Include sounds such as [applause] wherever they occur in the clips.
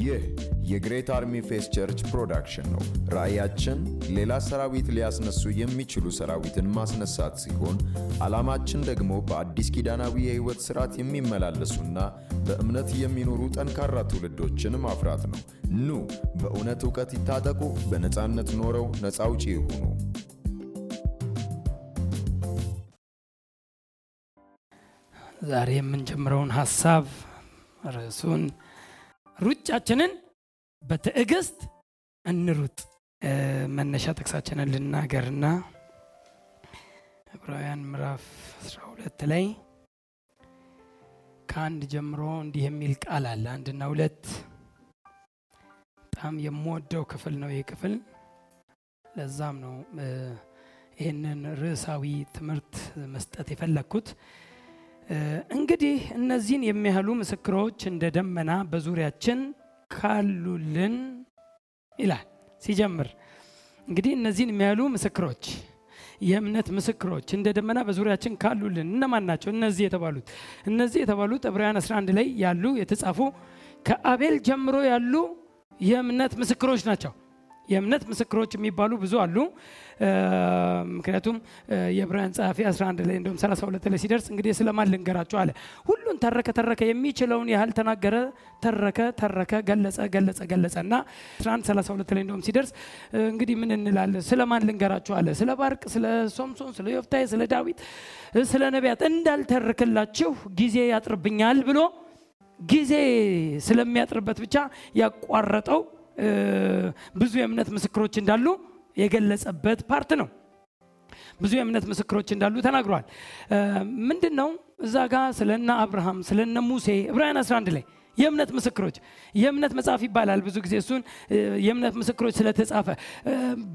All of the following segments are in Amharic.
ይህ የ Great Army Faith Church production ነው። ራእያችን ሌላ ሰራዊት ሊያስነሱ የሚችሉ ሰራዊትን ማስነሳት ሲሆን ዓላማችን ደግሞ በአዲስ ኪዳናዊ የሕይወት ሥርዓት የሚመላለሱና በእምነት የሚኖሩ ጠንካራ ትውልዶችን ማፍራት ነው። ኑ በእውነት ዕውቀት ይታጠቁ፣ በነፃነት ኖረው ነፃ አውጪ ይሁኑ። ዛሬ የምንጀምረውን ሀሳብ ርዕሱን ሩጫችንን በትዕግስት እንሩጥ። መነሻ ጥቅሳችንን ልናገርና ዕብራውያን ምዕራፍ 12 ላይ ከአንድ ጀምሮ እንዲህ የሚል ቃል አለ። አንድና ሁለት በጣም የምወደው ክፍል ነው ይህ ክፍል። ለዛም ነው ይህንን ርዕሳዊ ትምህርት መስጠት የፈለግኩት። እንግዲህ እነዚህን የሚያህሉ ምስክሮች እንደ ደመና በዙሪያችን ካሉልን ይላል ሲጀምር። እንግዲህ እነዚህን የሚያህሉ ምስክሮች የእምነት ምስክሮች እንደ ደመና በዙሪያችን ካሉልን እነማን ናቸው? እነዚህ የተባሉት እነዚህ የተባሉት ዕብራውያን 11 ላይ ያሉ የተጻፉ ከአቤል ጀምሮ ያሉ የእምነት ምስክሮች ናቸው። የእምነት ምስክሮች የሚባሉ ብዙ አሉ። ምክንያቱም የዕብራውያን ጸሐፊ 11 ላይ እንደውም 32 ላይ ሲደርስ እንግዲህ ስለማን ልንገራቸው አለ። ሁሉን ተረከ ተረከ የሚችለውን ያህል ተናገረ፣ ተረከ ተረከ፣ ገለጸ ገለጸ ገለጸ እና 11 32 ላይ እንደውም ሲደርስ እንግዲህ ምን እንላለን? ስለማን ልንገራቸው አለ። ስለ ባርቅ፣ ስለ ሶምሶን፣ ስለ ዮፍታሔ፣ ስለ ዳዊት፣ ስለ ነቢያት እንዳልተርክላችሁ ጊዜ ያጥርብኛል ብሎ ጊዜ ስለሚያጥርበት ብቻ ያቋረጠው ብዙ የእምነት ምስክሮች እንዳሉ የገለጸበት part ነው። ብዙ የእምነት ምስክሮች እንዳሉ ተናግሯል። ምንድን ነው እዛ ጋ ስለነ አብርሃም ስለነ ሙሴ ዕብራውያን 11 ላይ የእምነት ምስክሮች የእምነት መጽሐፍ ይባላል። ብዙ ጊዜ እሱን የእምነት ምስክሮች ስለተጻፈ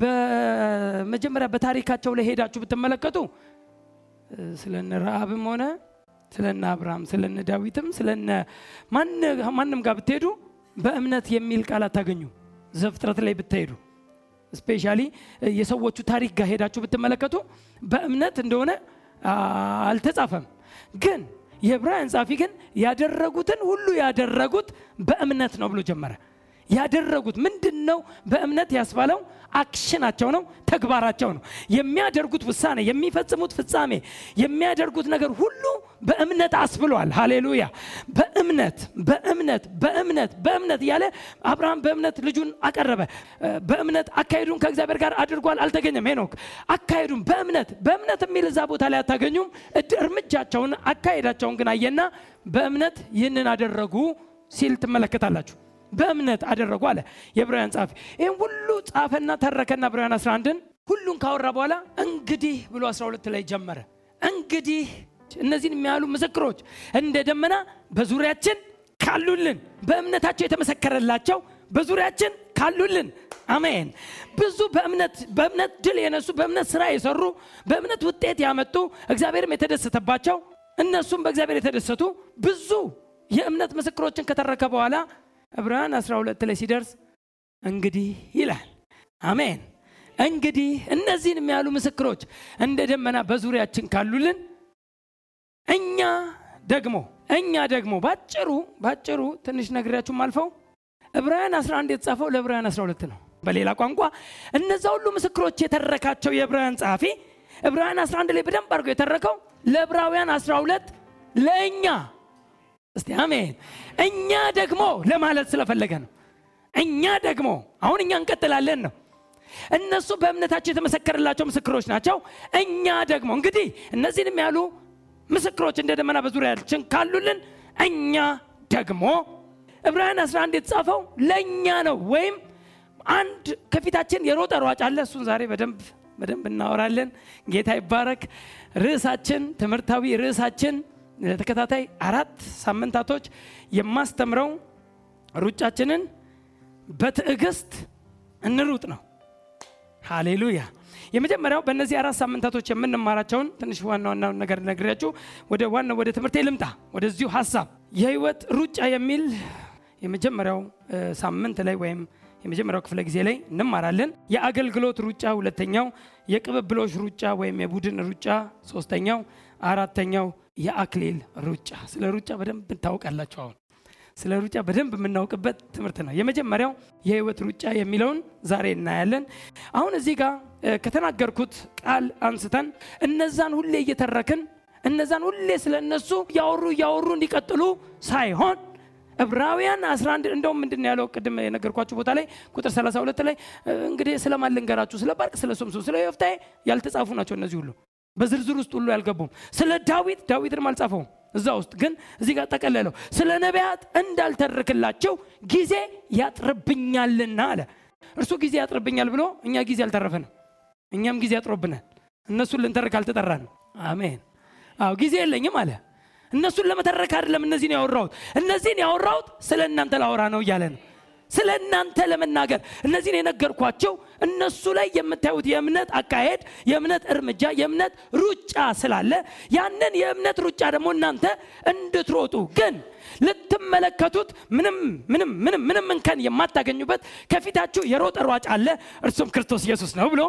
በመጀመሪያ በታሪካቸው ላይ ሄዳችሁ ብትመለከቱ ስለነ ረአብም ሆነ ስለነ አብርሃም ስለነ ዳዊትም ስለነ ማንም ጋር ብትሄዱ በእምነት የሚል ቃል አታገኙ። ዘፍጥረት ላይ ብትሄዱ ስፔሻሊ የሰዎቹ ታሪክ ጋር ሄዳችሁ ብትመለከቱ በእምነት እንደሆነ አልተጻፈም። ግን የዕብራውያን ጻፊ ግን ያደረጉትን ሁሉ ያደረጉት በእምነት ነው ብሎ ጀመረ። ያደረጉት ምንድን ነው? በእምነት ያስባለው አክሽናቸው ነው፣ ተግባራቸው ነው። የሚያደርጉት ውሳኔ፣ የሚፈጽሙት ፍጻሜ፣ የሚያደርጉት ነገር ሁሉ በእምነት አስብሏል። ሃሌሉያ! በእምነት በእምነት በእምነት በእምነት እያለ አብርሃም በእምነት ልጁን አቀረበ። በእምነት አካሄዱን ከእግዚአብሔር ጋር አድርጓል፣ አልተገኘም። ሄኖክ አካሄዱን በእምነት በእምነት የሚል እዛ ቦታ ላይ አታገኙም። እርምጃቸውን አካሄዳቸውን ግን አየና በእምነት ይህንን አደረጉ ሲል ትመለከታላችሁ። በእምነት አደረጉ አለ የዕብራውያን ጸሐፊ። ይህም ሁሉ ጻፈና ተረከና ዕብራውያን 11ን ሁሉን ካወራ በኋላ እንግዲህ ብሎ 12 ላይ ጀመረ። እንግዲህ እነዚህን የሚያሉ ምስክሮች እንደ ደመና በዙሪያችን ካሉልን፣ በእምነታቸው የተመሰከረላቸው በዙሪያችን ካሉልን። አሜን። ብዙ በእምነት በእምነት ድል የነሱ በእምነት ስራ የሰሩ በእምነት ውጤት ያመጡ እግዚአብሔርም የተደሰተባቸው እነሱም በእግዚአብሔር የተደሰቱ ብዙ የእምነት ምስክሮችን ከተረከ በኋላ ዕብራውያን 12 ላይ ሲደርስ እንግዲህ ይላል። አሜን። እንግዲህ እነዚህን የሚያሉ ምስክሮች እንደ ደመና በዙሪያችን ካሉልን እኛ ደግሞ እኛ ደግሞ ባጭሩ ባጭሩ ትንሽ ነግሬያችሁም አልፈው ዕብራውያን 11 የተጻፈው ለዕብራውያን 12 ነው። በሌላ ቋንቋ እነዛ ሁሉ ምስክሮች የተረካቸው የዕብራውያን ጸሐፊ ዕብራውያን 11 ላይ በደንብ አድርገው የተረከው ለዕብራውያን 12 ለእኛ እስቲ አሜን። እኛ ደግሞ ለማለት ስለፈለገ ነው። እኛ ደግሞ አሁን እኛ እንቀጥላለን ነው። እነሱ በእምነታቸው የተመሰከረላቸው ምስክሮች ናቸው። እኛ ደግሞ እንግዲህ እነዚህንም ያሉ ምስክሮች እንደ ደመና በዙሪያችን ካሉልን እኛ ደግሞ ዕብራውያን 11 የተጻፈው ለእኛ ነው። ወይም አንድ ከፊታችን የሮጠ ሯጭ አለ። እሱን ዛሬ በደንብ በደንብ እናወራለን። ጌታ ይባረክ። ርዕሳችን ትምህርታዊ ርዕሳችን ለተከታታይ አራት ሳምንታቶች የማስተምረው ሩጫችንን በትዕግስት እንሩጥ ነው። ሃሌሉያ። የመጀመሪያው በእነዚህ አራት ሳምንታቶች የምንማራቸውን ትንሽ ዋና ዋናውን ነገር ነግሬያችሁ ወደ ዋናው ወደ ትምህርቴ ልምጣ። ወደዚሁ ሀሳብ የህይወት ሩጫ የሚል የመጀመሪያው ሳምንት ላይ ወይም የመጀመሪያው ክፍለ ጊዜ ላይ እንማራለን። የአገልግሎት ሩጫ ሁለተኛው፣ የቅብብሎሽ ሩጫ ወይም የቡድን ሩጫ ሶስተኛው፣ አራተኛው የአክሊል ሩጫ። ስለ ሩጫ በደንብ ታውቃላችሁ። አሁን ስለ ሩጫ በደንብ የምናውቅበት ትምህርት ነው። የመጀመሪያው የህይወት ሩጫ የሚለውን ዛሬ እናያለን። አሁን እዚህ ጋር ከተናገርኩት ቃል አንስተን እነዛን ሁሌ እየተረክን እነዛን ሁሌ ስለ እነሱ እያወሩ እያወሩ እንዲቀጥሉ ሳይሆን ዕብራውያን 11 እንደውም ምንድን ነው ያለው ቅድም የነገርኳችሁ ቦታ ላይ ቁጥር 32 ላይ እንግዲህ ስለማን ልንገራችሁ ስለ ባርቅ ስለ ሶምሶን ስለ ዮፍታሔ ያልተጻፉ ናቸው እነዚህ ሁሉ በዝርዝር ውስጥ ሁሉ ያልገቡም። ስለ ዳዊት ዳዊትንም አልጻፈውም። እዛ ውስጥ ግን እዚህ ጋር ጠቀለለው። ስለ ነቢያት እንዳልተርክላቸው ጊዜ ያጥርብኛልና አለ። እርሱ ጊዜ ያጥርብኛል ብሎ እኛ ጊዜ አልተረፈንም። እኛም ጊዜ ያጥሮብናል እነሱን ልንተርክ አልተጠራን አሜን። አዎ ጊዜ የለኝም አለ። እነሱን ለመተረክ አይደለም እነዚህን ያወራሁት። እነዚህን ያወራሁት ስለ እናንተ ላወራ ነው እያለ ነው ስለ እናንተ ለመናገር። እነዚህን የነገርኳቸው እነሱ ላይ የምታዩት የእምነት አካሄድ የእምነት እርምጃ የእምነት ሩጫ ስላለ ያንን የእምነት ሩጫ ደግሞ እናንተ እንድትሮጡ። ግን ልትመለከቱት ምንም ምንም ምንም ምንም እንከን የማታገኙበት ከፊታችሁ የሮጠ ሯጭ አለ። እርሱም ክርስቶስ ኢየሱስ ነው ብሎ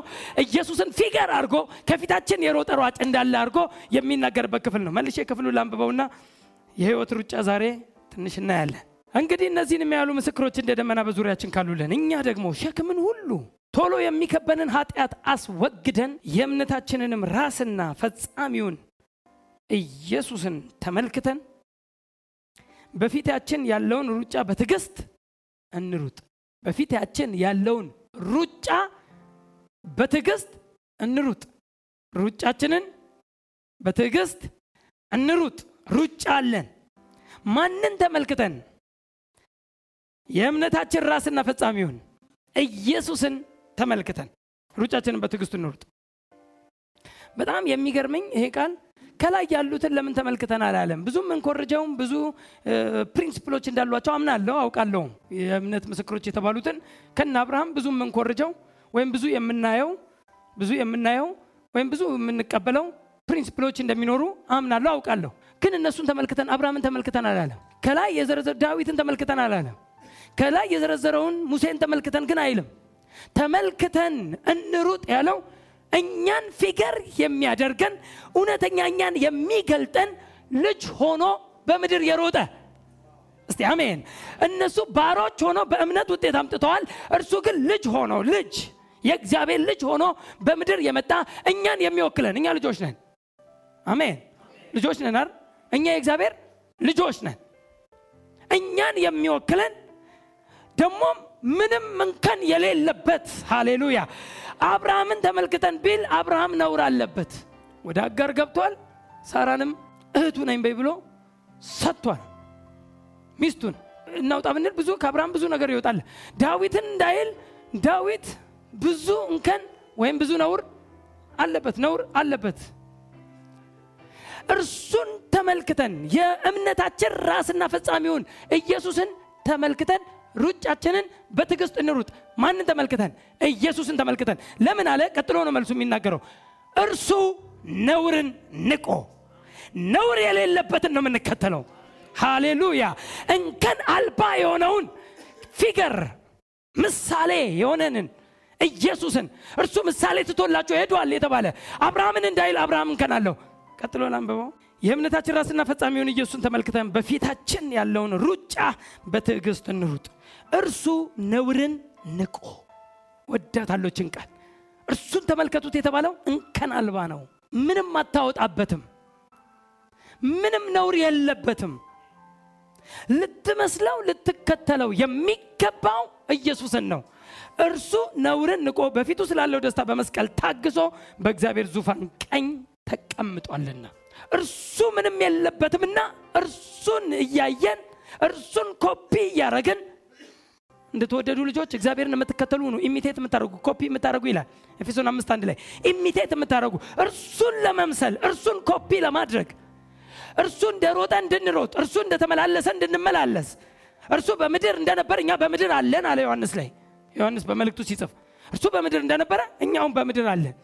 ኢየሱስን ፊገር አድርጎ ከፊታችን የሮጠ ሯጭ እንዳለ አድርጎ የሚናገርበት ክፍል ነው። መልሼ ክፍሉ ላንብበውና የህይወት ሩጫ ዛሬ ትንሽ እናያለን እንግዲህ እነዚህን የሚያሉ ምስክሮች እንደ ደመና በዙሪያችን ካሉልን እኛ ደግሞ ሸክምን ሁሉ ቶሎ የሚከበንን ኃጢአት አስወግደን የእምነታችንንም ራስና ፈጻሚውን ኢየሱስን ተመልክተን በፊታችን ያለውን ሩጫ በትዕግስት እንሩጥ። በፊታችን ያለውን ሩጫ በትዕግስት እንሩጥ። ሩጫችንን በትዕግስት እንሩጥ። ሩጫ አለን። ማንን ተመልክተን የእምነታችን ራስና ፈጻሚውን ኢየሱስን ተመልክተን ሩጫችንን በትዕግስቱ እንሩጥ በጣም የሚገርመኝ ይሄ ቃል ከላይ ያሉትን ለምን ተመልክተን አላለም? ብዙም እንኮርጀውም ብዙ principle ኦች እንዳሏቸው አምናለሁ አውቃለሁም የእምነት ምስክሮች የተባሉትን ከነ አብርሃም ብዙ የምንኮርጀው ወይም ብዙ የምናየው ብዙ የምናየው ወይም ብዙ የምንቀበለው principle ኦች እንደሚኖሩ አምናለሁ አውቃለሁ። ግን እነሱን ተመልክተን አብርሃምን ተመልክተን አላለም። ከላይ የዘረዘረው ዳዊትን ተመልክተን አላለም ከላይ የዘረዘረውን ሙሴን ተመልክተን ግን አይልም። ተመልክተን እንሩጥ ያለው እኛን figure የሚያደርገን እውነተኛ እኛን የሚገልጠን ልጅ ሆኖ በምድር የሮጠ። እስቲ አሜን። እነሱ ባሮች ሆኖ በእምነት ውጤት አምጥተዋል። እርሱ ግን ልጅ ሆኖ ልጅ የእግዚአብሔር ልጅ ሆኖ በምድር የመጣ እኛን የሚወክለን። እኛ ልጆች ነን። አሜን። ልጆች ነን አይደል? እኛ የእግዚአብሔር ልጆች ነን። እኛን የሚወክለን ደግሞም ምንም እንከን የሌለበት ሃሌሉያ። አብርሃምን ተመልክተን ቢል አብርሃም ነውር አለበት። ወደ አጋር ገብቷል። ሳራንም እህቱ ነኝ በይ ብሎ ሰጥቷል። ሚስቱን እናውጣ ብንል ብዙ ከአብርሃም ብዙ ነገር ይወጣል። ዳዊትን እንዳይል ዳዊት ብዙ እንከን ወይም ብዙ ነውር አለበት ነውር አለበት። እርሱን ተመልክተን የእምነታችን ራስና ፈጻሚውን ኢየሱስን ተመልክተን ሩጫችንን በትዕግስት እንሩጥ። ማንን ተመልክተን? ኢየሱስን ተመልክተን። ለምን አለ? ቀጥሎ ነው መልሱ የሚናገረው። እርሱ ነውርን ንቆ ነውር የሌለበትን ነው የምንከተለው። ሃሌሉያ! እንከን አልባ የሆነውን ፊገር ምሳሌ የሆነንን ኢየሱስን። እርሱ ምሳሌ ትቶላቸው ሄዷል የተባለ አብርሃምን እንዳይል አብርሃም እንከን አለው ቀጥሎ ላንብበው። የእምነታችን ራስና ፈጻሚውን ኢየሱስን ተመልክተን በፊታችን ያለውን ሩጫ በትዕግስት እንሩጥ እርሱ ነውርን ንቆ። ወዳታለችን ቃል። እርሱን ተመልከቱት የተባለው እንከን አልባ ነው። ምንም አታወጣበትም። ምንም ነውር የለበትም። ልትመስለው ልትከተለው የሚገባው ኢየሱስን ነው። እርሱ ነውርን ንቆ በፊቱ ስላለው ደስታ በመስቀል ታግሶ በእግዚአብሔር ዙፋን ቀኝ ተቀምጧልና። እርሱ ምንም የለበትምና እርሱን እያየን እርሱን ኮፒ እያረግን እንድትወደዱ ልጆች እግዚአብሔርን የምትከተሉ ነው imitate የምታደረጉ ኮፒ የምታደረጉ ይላል ኤፌሶን አምስት አንድ ላይ። imitate የምታደረጉ እርሱን ለመምሰል እርሱን ኮፒ ለማድረግ እርሱ እንደሮጠ እንድንሮጥ እርሱ እንደተመላለሰ እንድንመላለስ እርሱ በምድር እንደነበር እኛ በምድር አለን አለ ዮሐንስ ላይ። ዮሐንስ በመልእክቱ ሲጽፍ እርሱ በምድር እንደነበረ እኛውን በምድር አለን።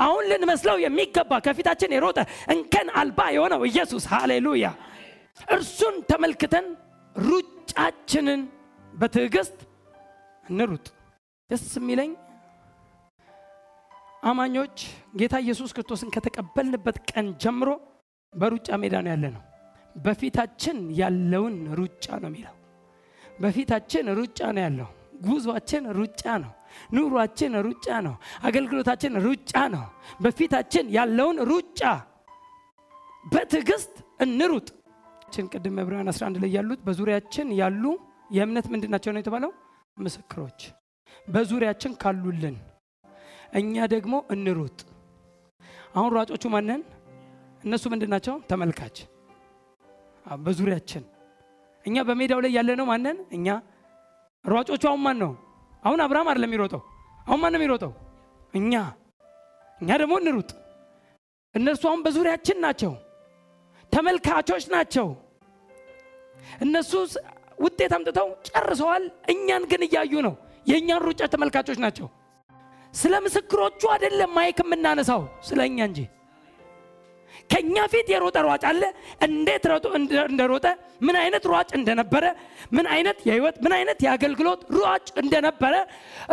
አሁን ልንመስለው የሚገባ ከፊታችን የሮጠ እንከን አልባ የሆነው ኢየሱስ። ሃሌሉያ። እርሱን ተመልክተን ሩጫችንን በትዕግስት እንሩጥ ደስ የሚለኝ አማኞች ጌታ ኢየሱስ ክርስቶስን ከተቀበልንበት ቀን ጀምሮ በሩጫ ሜዳ ነው ያለ ነው በፊታችን ያለውን ሩጫ ነው የሚለው በፊታችን ሩጫ ነው ያለው። ጉዟችን ሩጫ ነው። ኑሯችን ሩጫ ነው። አገልግሎታችን ሩጫ ነው። በፊታችን ያለውን ሩጫ በትዕግስት እንሩጥ። ችን ቅድም ዕብራውያን 11 ላይ ያሉት በዙሪያችን ያሉ የእምነት ምንድን ናቸው ነው የተባለው? ምስክሮች በዙሪያችን ካሉልን እኛ ደግሞ እንሩጥ። አሁን ሯጮቹ ማንን? እነሱ ምንድን ናቸው? ተመልካች በዙሪያችን እኛ በሜዳው ላይ ያለ ነው ማንን? እኛ ሯጮቹ አሁን ማን ነው? አሁን አብርሃም አይደለም የሚሮጠው። አሁን ማን ነው የሚሮጠው? እኛ እኛ ደግሞ እንሩጥ። እነርሱ አሁን በዙሪያችን ናቸው፣ ተመልካቾች ናቸው። እነሱ ውጤት አምጥተው ጨርሰዋል። እኛን ግን እያዩ ነው። የእኛን ሩጫ ተመልካቾች ናቸው። ስለ ምስክሮቹ አይደለም ማይክ የምናነሳው ስለ እኛ እንጂ ከኛ ፊት የሮጠ ሯጭ አለ። እንዴት እንደሮጠ ምን አይነት ሯጭ እንደነበረ ምን አይነት የህይወት ምን አይነት የአገልግሎት ሯጭ እንደነበረ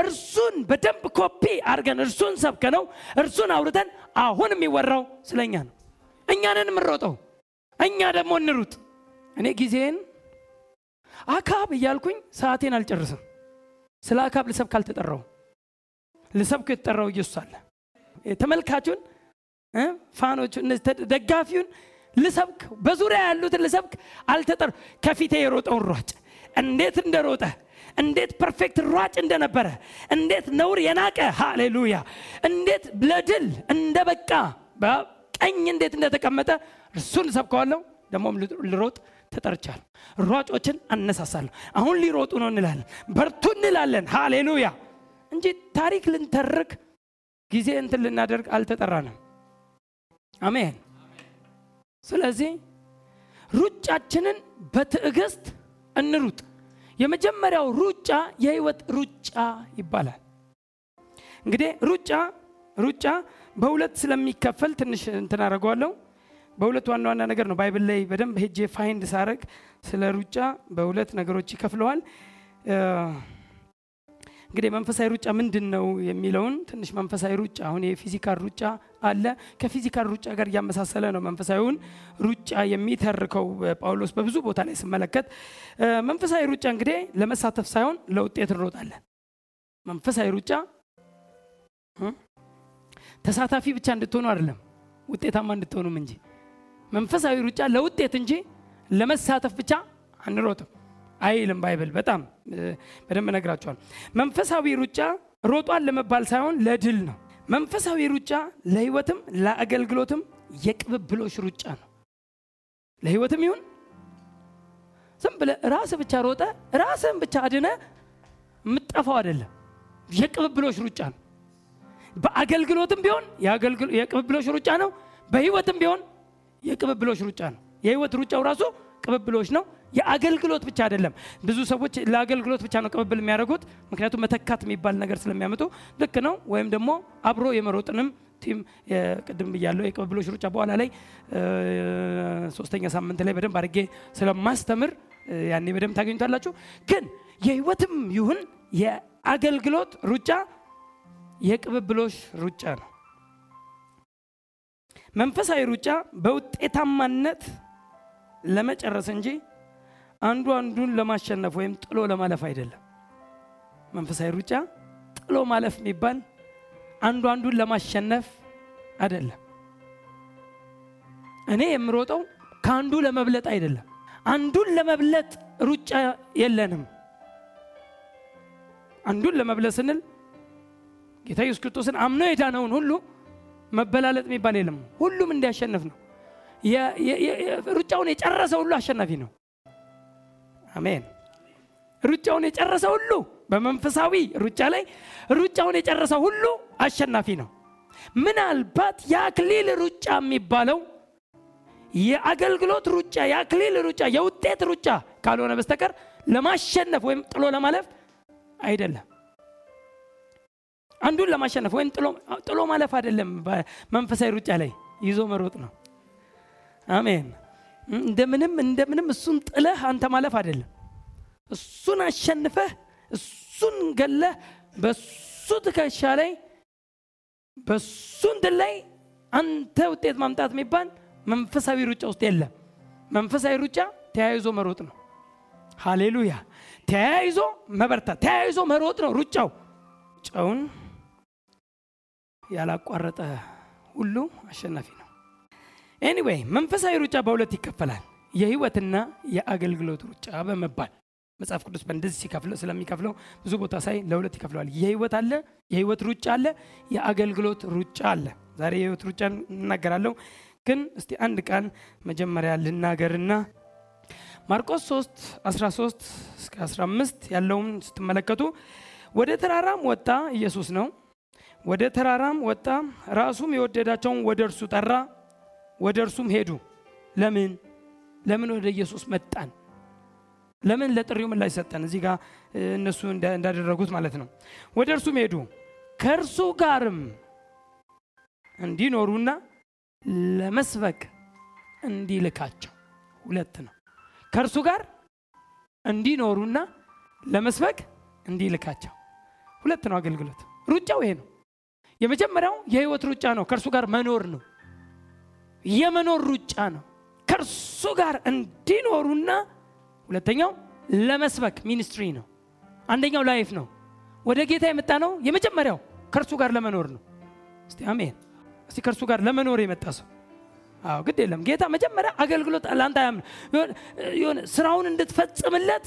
እርሱን በደንብ ኮፒ አድርገን እርሱን ሰብከነው እርሱን አውርተን አሁን የሚወራው ስለ እኛ ነው። እኛንን የምንሮጠው እኛ ደግሞ እንሩጥ። እኔ ጊዜን አካብ እያልኩኝ ሰዓቴን አልጨርስም። ስለ አካብ ልሰብክ አልተጠራሁ ልሰብክ የተጠራው ኢየሱስ አለ። ተመልካቹን fan ኦቹ ደጋፊውን ልሰብክ በዙሪያ ያሉትን ልሰብክ አልተጠራሁም ከፊቴ የሮጠውን ሯጭ እንዴት እንደሮጠ እንዴት perfect ሯጭ እንደነበረ እንዴት ነውር የናቀ ሃሌሉያ እንዴት ለድል እንደበቃ በቀኝ እንዴት እንደተቀመጠ እርሱን እሰብከዋለሁ። ደግሞም ልሮጥ ተጠርቻለሁ። ሯጮችን አነሳሳለሁ። አሁን ሊሮጡ ነው እንላለን፣ በርቱ እንላለን። ሃሌሉያ እንጂ ታሪክ ልንተርክ ጊዜ እንትን ልናደርግ አልተጠራንም። አሜን። ስለዚህ ሩጫችንን በትዕግስት እንሩጥ። የመጀመሪያው ሩጫ የህይወት ሩጫ ይባላል። እንግዲህ ሩጫ ሩጫ በሁለት ስለሚከፈል ትንሽ እንትን አደርገዋለሁ። በሁለት ዋና ዋና ነገር ነው Bible ላይ በደንብ ሄጄ find ሳረግ ስለ ሩጫ በሁለት ነገሮች ይከፍለዋል። እንግዲህ መንፈሳዊ ሩጫ ምንድን ነው የሚለውን ትንሽ መንፈሳዊ ሩጫ አሁን የ physical ሩጫ አለ። ከ physical ሩጫ ጋር እያመሳሰለ ነው መንፈሳዊውን ሩጫ የሚተርከው ጳውሎስ በብዙ ቦታ ላይ ስመለከት መንፈሳዊ ሩጫ እንግዲህ ለመሳተፍ ሳይሆን ለውጤት እንሮጣለን። መንፈሳዊ ሩጫ ተሳታፊ ብቻ እንድትሆኑ አይደለም ውጤታማ እንድትሆኑም እንጂ መንፈሳዊ ሩጫ ለውጤት እንጂ ለመሳተፍ ብቻ አንሮጥም አይልም Bible። በጣም በደንብ እነግራቸዋል። መንፈሳዊ ሩጫ ሮጧል ለመባል ሳይሆን ለድል ነው። መንፈሳዊ ሩጫ ለህይወትም ለአገልግሎትም የቅብብሎሽ ሩጫ ነው። ለህይወትም ይሁን ዝም ብለህ ራስህ ብቻ ሮጠህ ራስህን ብቻ አድነህ የምትጠፋው አይደለም። የቅብብሎሽ ሩጫ ነው። በአገልግሎትም ቢሆን የቅብብሎሽ ሩጫ ነው። በህይወትም ቢሆን የቅብብሎሽ ሩጫ ነው። የህይወት ሩጫው ራሱ ቅብብሎች ነው። የአገልግሎት ብቻ አይደለም። ብዙ ሰዎች ለአገልግሎት ብቻ ነው ቅብብል የሚያደርጉት፣ ምክንያቱም መተካት የሚባል ነገር ስለሚያመጡ ልክ ነው። ወይም ደግሞ አብሮ የመሮጥንም ቲም ቅድም ብያለሁ። የቅብብሎች ሩጫ በኋላ ላይ ሶስተኛ ሳምንት ላይ በደንብ አድርጌ ስለማስተምር ያኔ በደንብ ታገኙታላችሁ። ግን የህይወትም ይሁን የአገልግሎት ሩጫ የቅብብሎሽ ሩጫ ነው። መንፈሳዊ ሩጫ በውጤታማነት ለመጨረስ እንጂ አንዱ አንዱን ለማሸነፍ ወይም ጥሎ ለማለፍ አይደለም። መንፈሳዊ ሩጫ ጥሎ ማለፍ የሚባል አንዱ አንዱን ለማሸነፍ አይደለም። እኔ የምሮጠው ከአንዱ ለመብለጥ አይደለም። አንዱን ለመብለጥ ሩጫ የለንም። አንዱን ለመብለጥ ስንል ጌታ ኢየሱስ ክርስቶስን አምኖ የዳነውን ሁሉ መበላለጥ የሚባል የለም። ሁሉም እንዲያሸንፍ ነው። ሩጫውን የጨረሰ ሁሉ አሸናፊ ነው። አሜን። ሩጫውን የጨረሰ ሁሉ በመንፈሳዊ ሩጫ ላይ ሩጫውን የጨረሰ ሁሉ አሸናፊ ነው። ምናልባት የአክሊል ሩጫ የሚባለው የአገልግሎት ሩጫ፣ የአክሊል ሩጫ፣ የውጤት ሩጫ ካልሆነ በስተቀር ለማሸነፍ ወይም ጥሎ ለማለፍ አይደለም። አንዱን ለማሸነፍ ወይም ጥሎ ማለፍ አይደለም። በመንፈሳዊ ሩጫ ላይ ይዞ መሮጥ ነው። አሜን። እንደምንም እንደምንም እሱን ጥለህ አንተ ማለፍ አይደለም። እሱን አሸንፈህ እሱን ገለህ በሱ ትከሻ ላይ በሱ እንትን ላይ አንተ ውጤት ማምጣት የሚባል መንፈሳዊ ሩጫ ውስጥ የለም። መንፈሳዊ ሩጫ ተያይዞ መሮጥ ነው። ሃሌሉያ። ተያይዞ መበርታት፣ ተያይዞ መሮጥ ነው ሩጫው። ጨውን ያላቋረጠ ሁሉ አሸናፊ ነው። ኤኒዌይ መንፈሳዊ ሩጫ በሁለት ይከፈላል፣ የህይወትና የአገልግሎት ሩጫ በመባል መጽሐፍ ቅዱስ በእንደዚህ ሲከፍለው ስለሚከፍለው ብዙ ቦታ ሳይ ለሁለት ይከፍለዋል። የህይወት አለ፣ የህይወት ሩጫ አለ፣ የአገልግሎት ሩጫ አለ። ዛሬ የህይወት ሩጫ እናገራለሁ፣ ግን እስቲ አንድ ቃል መጀመሪያ ልናገርና ማርቆስ 3 13 እስከ 15 ያለውን ስትመለከቱ ወደ ተራራም ወጣ፣ ኢየሱስ ነው። ወደ ተራራም ወጣ፣ ራሱም የወደዳቸውን ወደ እርሱ ጠራ፣ ወደ እርሱም ሄዱ። ለምን ለምን ወደ ኢየሱስ መጣን? ለምን ለጥሪው ምላሽ ሰጠን? እዚህ ጋር እነሱ እንዳደረጉት ማለት ነው። ወደ እርሱም ሄዱ ከእርሱ ጋርም እንዲኖሩና ለመስበክ እንዲልካቸው። ሁለት ነው። ከእርሱ ጋር እንዲኖሩና ለመስበክ እንዲልካቸው። ሁለት ነው አገልግሎት። ሩጫው ይሄ ነው። የመጀመሪያው የህይወት ሩጫ ነው። ከእርሱ ጋር መኖር ነው። የመኖር ሩጫ ነው። ከእርሱ ጋር እንዲኖሩና ሁለተኛው ለመስበክ ministry ነው። አንደኛው life ነው። ወደ ጌታ የመጣ ነው። የመጀመሪያው ከእርሱ ጋር ለመኖር ነው። እስቲ አሜን። እስቲ ከእርሱ ጋር ለመኖር የመጣ ሰው አዎ፣ ግድ የለም ጌታ መጀመሪያ አገልግሎት ለአንተ አያምን ስራውን እንድትፈጽምለት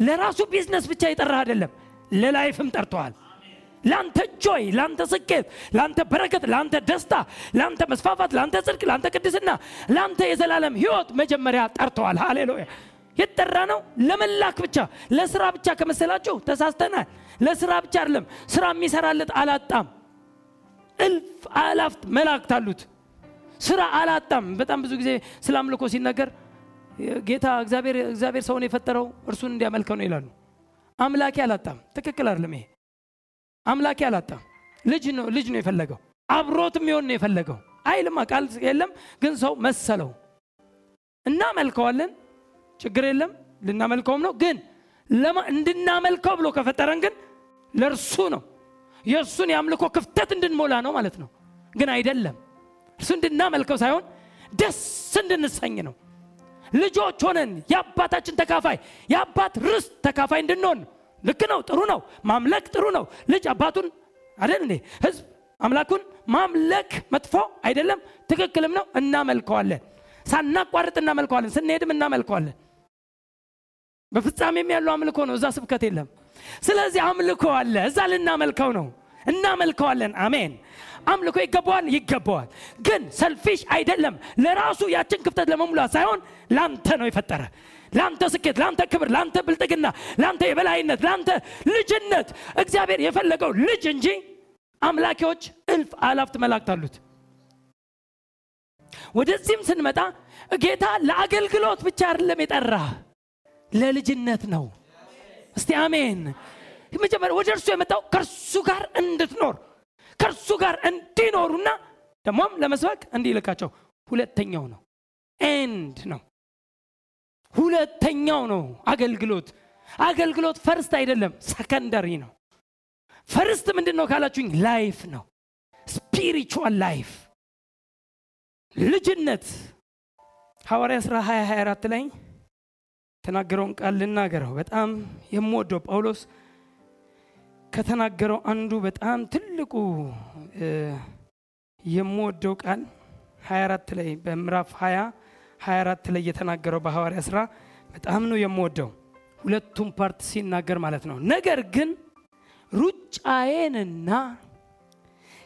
ለራሱ ቢዝነስ ብቻ የጠራህ አይደለም፣ ለላይፍም ጠርተዋል። ለአንተ ጆይ፣ ለአንተ ስኬት፣ ለአንተ በረከት፣ ለአንተ ደስታ፣ ለአንተ መስፋፋት፣ ለአንተ ጽድቅ፣ ለአንተ ቅድስና፣ ለአንተ የዘላለም ህይወት መጀመሪያ ጠርተዋል። ሃሌሉያ የተጠራ ነው ለመላክ ብቻ ለስራ ብቻ ከመሰላችሁ ተሳስተናል። ለስራ ብቻ አይደለም፣ ስራ የሚሰራለት አላጣም። እልፍ አላፍት መላእክት አሉት። ስራ አላጣም። በጣም ብዙ ጊዜ ስለ አምልኮ ሲነገር ጌታ እግዚአብሔር ሰውን የፈጠረው እርሱን እንዲያመልከው ነው ይላሉ። አምላኬ አላጣም። ትክክል አይደለም ይሄ። አምላኬ አላጣም። ልጅ ነው ልጅ ነው የፈለገው። አብሮት የሚሆን ነው የፈለገው። አይልማ ቃል የለም ግን ሰው መሰለው። እናመልከዋለን ችግር የለም ልናመልከውም ነው። ግን እንድናመልከው ብሎ ከፈጠረን ግን ለእርሱ ነው የእሱን የአምልኮ ክፍተት እንድንሞላ ነው ማለት ነው። ግን አይደለም እርሱ እንድናመልከው ሳይሆን ደስ እንድንሰኝ ነው። ልጆች ሆነን የአባታችን ተካፋይ የአባት ርስት ተካፋይ እንድንሆን ልክ ነው፣ ጥሩ ነው። ማምለክ ጥሩ ነው። ልጅ አባቱን አይደል እንዴ? ህዝብ አምላኩን ማምለክ መጥፎ አይደለም፣ ትክክልም ነው። እናመልከዋለን፣ ሳናቋርጥ እናመልከዋለን፣ ስንሄድም እናመልከዋለን። በፍጻሜም ያለው አምልኮ ነው። እዛ ስብከት የለም። ስለዚህ አምልኮ አለ፣ እዛ ልናመልከው ነው። እናመልከዋለን። አሜን። አምልኮ ይገባዋል፣ ይገባዋል። ግን ሰልፊሽ አይደለም። ለራሱ ያችን ክፍተት ለመሙላት ሳይሆን ለአንተ ነው የፈጠረ ለአንተ ስኬት፣ ለአንተ ክብር፣ ለአንተ ብልጥግና፣ ለአንተ የበላይነት፣ ለአንተ ልጅነት እግዚአብሔር የፈለገው ልጅ እንጂ አምላኪዎች እልፍ አላፍት መላእክት አሉት። ወደዚህም ስንመጣ ጌታ ለአገልግሎት ብቻ አይደለም የጠራ ለልጅነት ነው። እስቲ አሜን። መጀመሪያ ወደ እርሱ የመጣው ከእርሱ ጋር እንድትኖር ከእርሱ ጋር እንዲኖሩና ደግሞም ለመስበክ እንዲልካቸው ሁለተኛው ነው and ነው ሁለተኛው ነው አገልግሎት። አገልግሎት first አይደለም secondary ነው። first ምንድን ነው ካላችሁኝ? life ነው። spiritual life። ልጅነት። ሐዋርያ ሥራ 224 ላይ የተናገረውን ቃል ልናገረው። በጣም የምወደው ጳውሎስ ከተናገረው አንዱ በጣም ትልቁ የምወደው ቃል 24 ላይ በምዕራፍ 20 24 ላይ የተናገረው በሐዋርያ ሥራ በጣም ነው የምወደው። ሁለቱም part ሲናገር ማለት ነው። ነገር ግን ሩጫዬንና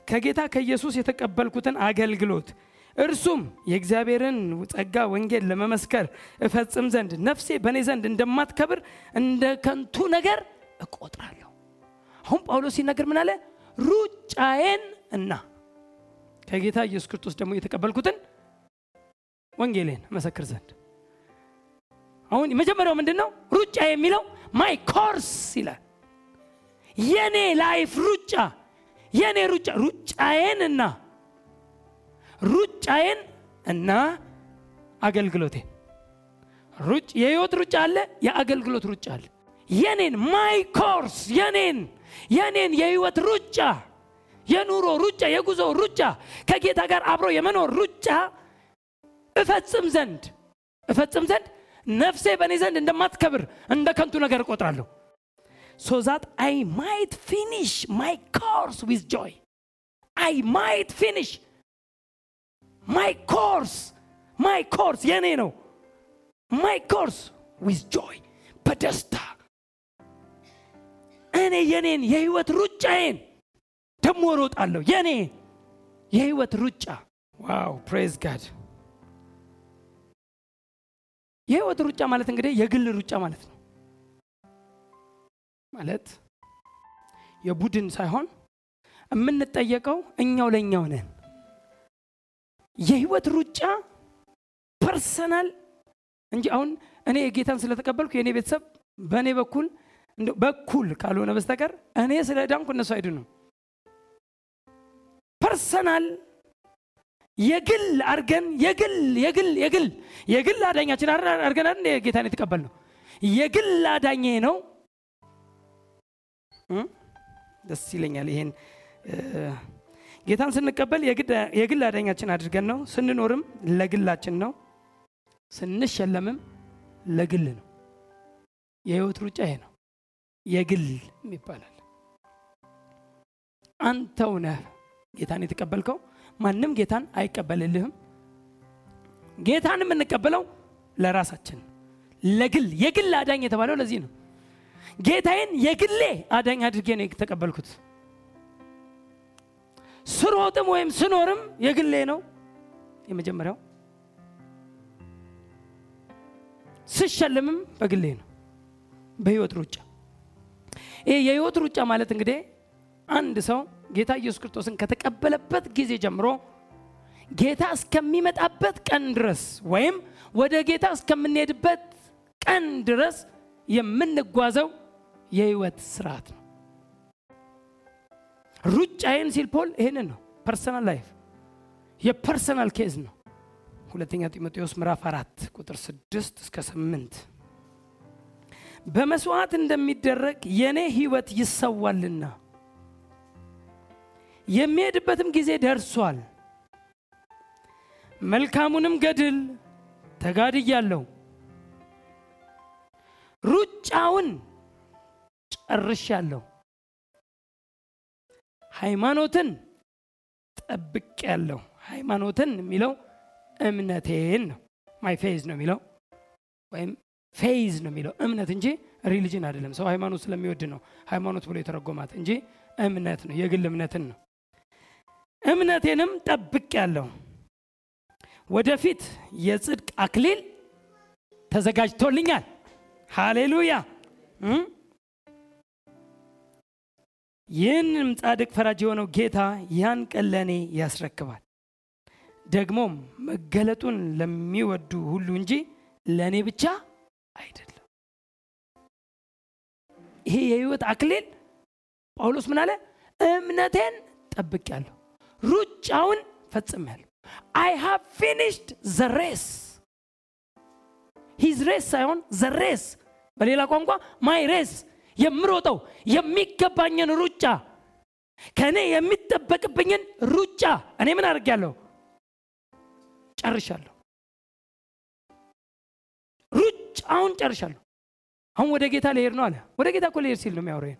ከጌታ ከኢየሱስ የተቀበልኩትን አገልግሎት እርሱም የእግዚአብሔርን ጸጋ ወንጌል ለመመስከር እፈጽም ዘንድ ነፍሴ በእኔ ዘንድ እንደማትከብር እንደ ከንቱ ነገር እቆጥራለሁ። አሁን ጳውሎስ ሲናገር ምን አለ? ሩጫዬን እና ከጌታ ኢየሱስ ክርስቶስ ደግሞ የተቀበልኩትን ወንጌሌን መሰክር ዘንድ አሁን የመጀመሪያው ምንድን ነው? ሩጫ የሚለው my course ይላል። የኔ life ሩጫ የኔ ሩጫ ሩጫዬን እና ሩጫዬን እና አገልግሎቴን ሩጫ የህይወት ሩጫ አለ፣ የአገልግሎት ሩጫ አለ። የኔን my course የኔን የኔን የህይወት ሩጫ የኑሮ ሩጫ የጉዞ ሩጫ ከጌታ ጋር አብሮ የመኖር ሩጫ እፈጽም ዘንድ እፈጽም ዘንድ ነፍሴ በእኔ ዘንድ እንደማትከብር እንደ ከንቱ ነገር እቆጥራለሁ። So that I might finish my course with joy I might finish my course my course የኔ ነው. my course with joy በደስታ። እኔ የኔን የህይወት ሩጫዬን ደሞ ሮጣለሁ የኔ የህይወት ሩጫ። Wow praise God የህይወት ሩጫ ማለት እንግዲህ የግል ሩጫ ማለት ነው። ማለት የቡድን ሳይሆን የምንጠየቀው እኛው ለእኛው ነን። የህይወት ሩጫ personal እንጂ አሁን እኔ ጌታን ስለተቀበልኩ የእኔ ቤተሰብ በእኔ በኩል በኩል ካልሆነ በስተቀር እኔ ስለ ዳንኩ እነሱ አይድኑ personal የግል አርገን የግል የግል የግል የግል አዳኛችን አር- አርገን አይደል ጌታን የተቀበል ነው የግል አዳኜ ነው? ደስ ይለኛል ይሄን። ጌታን ስንቀበል የግል አዳኛችን አድርገን ነው። ስንኖርም ለግላችን ነው። ስንሸለምም ለግል ነው። የህይወት ሩጫ ይሄ ነው። የግል ይባላል አንተው ነህ ጌታን የተቀበልከው ማንም ጌታን አይቀበልልህም። ጌታን የምንቀበለው ለራሳችን ለግል የግል አዳኝ የተባለው ለዚህ ነው። ጌታዬን የግሌ አዳኝ አድርጌ ነው የተቀበልኩት። ስሮጥም ወይም ስኖርም የግሌ ነው። የመጀመሪያው ስሸልምም በግሌ ነው። በህይወት ሩጫ ይህ የህይወት ሩጫ ማለት እንግዲህ አንድ ሰው ጌታ ኢየሱስ ክርስቶስን ከተቀበለበት ጊዜ ጀምሮ ጌታ እስከሚመጣበት ቀን ድረስ ወይም ወደ ጌታ እስከምንሄድበት ቀን ድረስ የምንጓዘው የህይወት ስርዓት ነው። ሩጫዬን ሲል ፖል ይህንን ነው። personal life የ personal case ነው። ሁለተኛ ጢሞቴዎስ ምዕራፍ አራት ቁጥር ስድስት እስከ ስምንት በመስዋዕት እንደሚደረግ የእኔ ህይወት ይሰዋልና የሚሄድበትም ጊዜ ደርሷል። መልካሙንም ገድል ተጋድያለሁ። ሩጫውን ጨርሻለሁ። ሃይማኖትን ጠብቄያለሁ። ሃይማኖትን የሚለው እምነቴን ነው። my faith ነው የሚለው ወይም faith ነው የሚለው እምነት እንጂ religion አይደለም። ሰው ሃይማኖት ስለሚወድ ነው ሃይማኖት ብሎ የተረጎማት እንጂ እምነት ነው የግል እምነትን ነው እምነቴንም ጠብቄያለሁ። ወደፊት የጽድቅ አክሊል ተዘጋጅቶልኛል። ሃሌሉያ? ይህንም ጻድቅ ፈራጅ የሆነው ጌታ ያን ቀን ለእኔ ያስረክባል። ደግሞም መገለጡን ለሚወዱ ሁሉ እንጂ ለእኔ ብቻ አይደለም። ይሄ የህይወት አክሊል ጳውሎስ ምን አለ? እምነቴን ጠብቄያለሁ ሩጫውን ፈጽሜያለሁ። I have finished the race his race ሳይሆን the race በሌላ ቋንቋ my race የምሮጠው የሚገባኝን ሩጫ ከእኔ የሚጠበቅብኝን ሩጫ። እኔ ምን አድርጌያለሁ? ጨርሻለሁ። ሩጫውን ጨርሻለሁ። አሁን ወደ ጌታ ልሄድ ነው አለ። ወደ ጌታ እኮ ልሄድ ሲል ነው የሚያወራው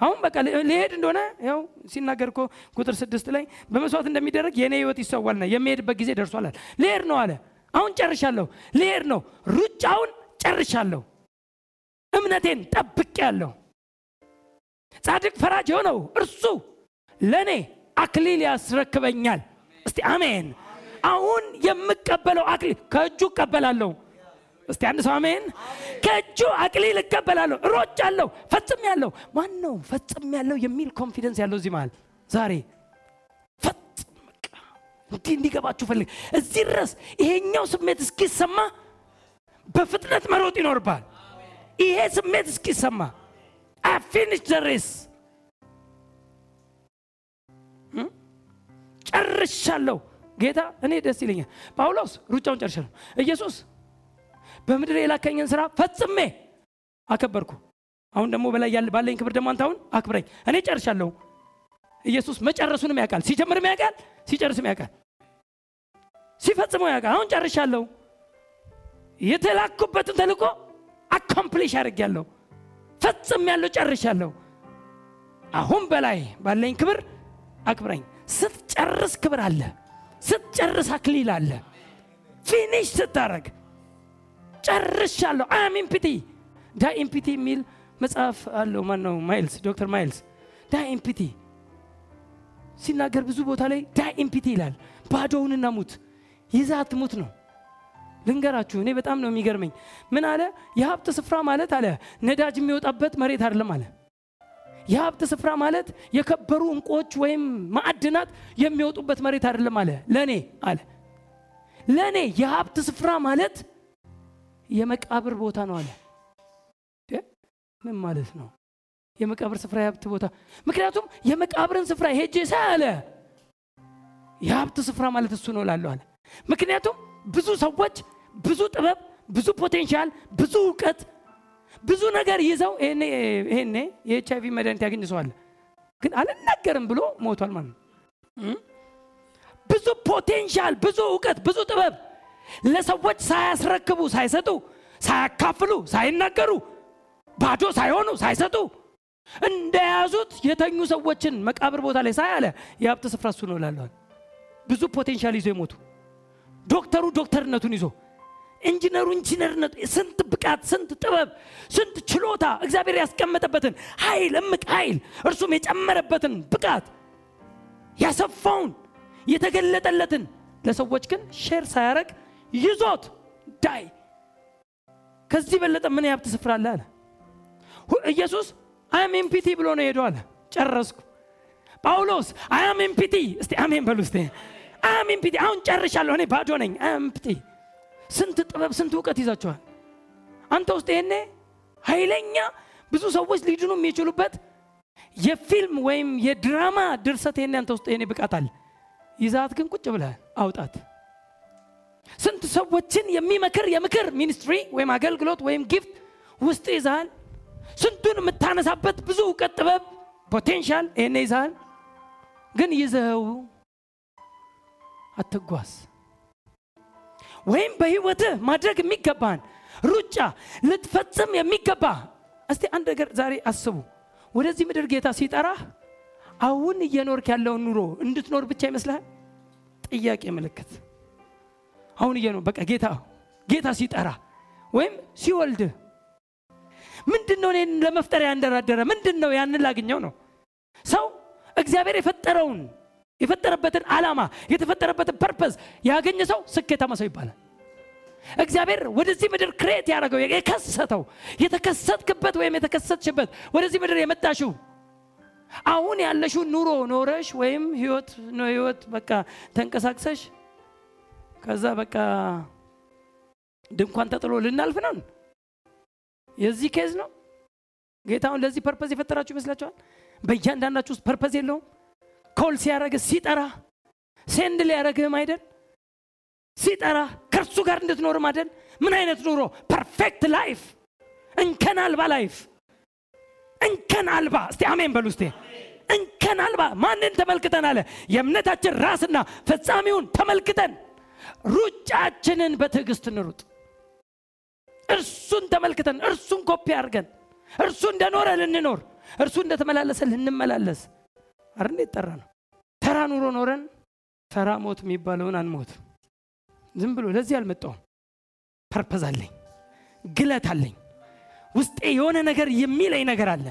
አሁን በቃ ሊሄድ እንደሆነ ያው ሲናገር እኮ ቁጥር ስድስት ላይ በመስዋዕት እንደሚደረግ የእኔ ህይወት ይሰዋልና የሚሄድበት ጊዜ ደርሷል አለ። ልሄድ ነው አለ። አሁን ጨርሻለሁ። ልሄድ ነው። ሩጫውን ጨርሻለሁ። እምነቴን ጠብቄያለሁ። ጻድቅ ፈራጅ የሆነው እርሱ ለእኔ አክሊል ያስረክበኛል። እስቲ አሜን። አሁን የምቀበለው አክሊል ከእጁ እቀበላለሁ እስቲ አንድ ሰው አሜን? ከእጁ አክሊል እቀበላለሁ እሮጫለሁ ፈጽም ያለው ማን ነው ፈጽም ያለው የሚል confidence ያለው እዚህ መሃል? ዛሬ ፈጽም እንዲህ እንዲገባችሁ ፈልግ። እዚህ ድረስ ይሄኛው ስሜት እስኪሰማ በፍጥነት መሮጥ ይኖርባል ይሄ ስሜት እስኪሰማ አፊኒሽ ዘሬስ ጨርሻለሁ። ጌታ እኔ ደስ ይለኛል። ጳውሎስ ሩጫውን ጨርሻለሁ። ኢየሱስ በምድር የላከኝን ስራ ፈጽሜ አከበርኩ። አሁን ደግሞ በላይ ባለኝ ክብር ደግሞ አንተ አክብረኝ። እኔ ጨርሻለሁ። ኢየሱስ መጨረሱንም ያውቃል። ሲጀምርም ያውቃል ሲጨርስም ያውቃል ሲፈጽመው ያውቃል። አሁን ጨርሻለሁ። የተላኩበትን ተልእኮ accomplish አድርጌያለሁ፣ ፈጽሜያለሁ፣ ጨርሻለሁ። አሁን በላይ ባለኝ ክብር አክብረኝ። ስትጨርስ ክብር አለ፣ ስትጨርስ አክሊል አለ። finish ስታረግ ጨርሻለሁ። I'm empty die empty የሚል መጽሐፍ አለው። ማን ነው? ማይልስ ዶክተር ማይልስ die empty ሲናገር ብዙ ቦታ ላይ die empty ይላል። ባዶውንና ሙት ይዛት ሙት ነው። ልንገራችሁ፣ እኔ በጣም ነው የሚገርመኝ። ምን አለ? የሀብት ስፍራ ማለት አለ ነዳጅ የሚወጣበት መሬት አይደለም አለ። የሀብት ስፍራ ማለት የከበሩ እንቁዎች ወይም ማዕድናት የሚወጡበት መሬት አይደለም አለ። ለእኔ አለ ለእኔ የሀብት ስፍራ ማለት የመቃብር ቦታ ነው አለ። ምን ማለት ነው? የመቃብር ስፍራ የሀብት ቦታ። ምክንያቱም የመቃብርን ስፍራ ሄጄ ሳይ አለ የሀብት ስፍራ ማለት እሱ ነው ላለሁ አለ። ምክንያቱም ብዙ ሰዎች ብዙ ጥበብ፣ ብዙ potential፣ ብዙ እውቀት፣ ብዙ ነገር ይዘው ይሄኔ የኤች አይቪ መድኃኒት ያገኝ ሰው አለ፣ ግን አልናገርም ብሎ ሞቷል ማለት ነው። ብዙ potential፣ ብዙ እውቀት፣ ብዙ ጥበብ ለሰዎች ሳያስረክቡ፣ ሳይሰጡ፣ ሳያካፍሉ፣ ሳይናገሩ፣ ባዶ ሳይሆኑ፣ ሳይሰጡ እንደያዙት የተኙ ሰዎችን መቃብር ቦታ ላይ ሳይ አለ የሀብት ስፍራ እሱ ነው ላለዋል። ብዙ potential ይዞ የሞቱ ዶክተሩ ዶክተርነቱን ይዞ ኢንጂነሩ ኢንጂነርነቱ ስንት ብቃት፣ ስንት ጥበብ፣ ስንት ችሎታ እግዚአብሔር ያስቀመጠበትን ኃይል እምቅ ኃይል እርሱም የጨመረበትን ብቃት ያሰፋውን የተገለጠለትን ለሰዎች ግን share ሳያረግ ይዞት die። ከዚህ በለጠ ምን የሀብት ስፍራ አለ። አለ ኢየሱስ I'm empty ብሎ ነው ሄዶ አለ። ጨረስኩ። ጳውሎስ I'm empty እስቲ አሜን በሉ እስቲ። I'm empty አሁን ጨርሻለሁ እኔ ባዶ ነኝ። empty ስንት ጥበብ ስንት እውቀት ይዛቸዋል አንተ ውስጥ ይሄኔ ኃይለኛ ብዙ ሰዎች ሊድኑ የሚችሉበት የፊልም ወይም የድራማ ድርሰት ይሄኔ አንተ ውስጥ ይሄኔ ብቃት አለ። ይዛት ግን ቁጭ ብለህ አውጣት ስንት ሰዎችን የሚመክር የምክር ministry ወይም አገልግሎት ወይም gift ውስጥ ይዛል? ስንቱን የምታነሳበት ብዙ እውቀት ጥበብ potential ይሄኔ ይዛል? ግን ይዘው አትጓዝ። ወይም በህይወትህ ማድረግ የሚገባን ሩጫ ልትፈጽም የሚገባ እስቲ አንድ ነገር ዛሬ አስቡ። ወደዚህ ምድር ጌታ ሲጠራህ አሁን እየኖርክ ያለውን ኑሮ እንድትኖር ብቻ ይመስልሃል? ጥያቄ ምልክት አሁን እየኖር በቃ ጌታ ጌታ ሲጠራ ወይም ሲወልድህ ምንድን ነው እኔን ለመፍጠር ያንደራደረ ምንድን ነው ያንን ላግኘው ነው። ሰው እግዚአብሔር የፈጠረውን የፈጠረበትን ዓላማ የተፈጠረበትን purpose ያገኘ ሰው ስኬታማ ሰው ይባላል። እግዚአብሔር ወደዚህ ምድር create ያደረገው የከሰተው የተከሰትክበት ወይም የተከሰትሽበት ወደዚህ ምድር የመጣሽው አሁን ያለሽው ኑሮ ኖረሽ ወይም ህይወት ነው። ህይወት በቃ ተንቀሳቅሰሽ ከዛ በቃ ድንኳን ተጥሎ ልናልፍ ነው የዚህ case ነው? ጌታውን ለዚህ purpose የፈጠራችሁ ይመስላችኋል? በእያንዳንዳችሁ ውስጥ purpose የለውም? call ሲያደረግህ ሲጠራ send ሊያደረግህም አይደል? ሲጠራ ከእርሱ ጋር እንድትኖርም አይደል? ምን አይነት ኑሮ? perfect life! እንከን አልባ life! እንከን አልባ! እስቲ አሜን በሉ እስቲ! እንከን አልባ! ማንን ተመልክተን አለ? የእምነታችን ራስና ፈጻሚውን ተመልክተን ሩጫችንን በትዕግስት እንሩጥ። እርሱን ተመልክተን እርሱን ኮፒ አድርገን እርሱ እንደኖረ ልንኖር እርሱ እንደተመላለሰ ልንመላለስ። አር እንዴት ነው? ተራ ኑሮ ኖረን ተራ ሞት የሚባለውን አንሞት ዝም ብሎ ለዚህ አልመጣውም purpose አለኝ ግለት አለኝ ውስጤ የሆነ ነገር የሚለኝ ነገር አለ።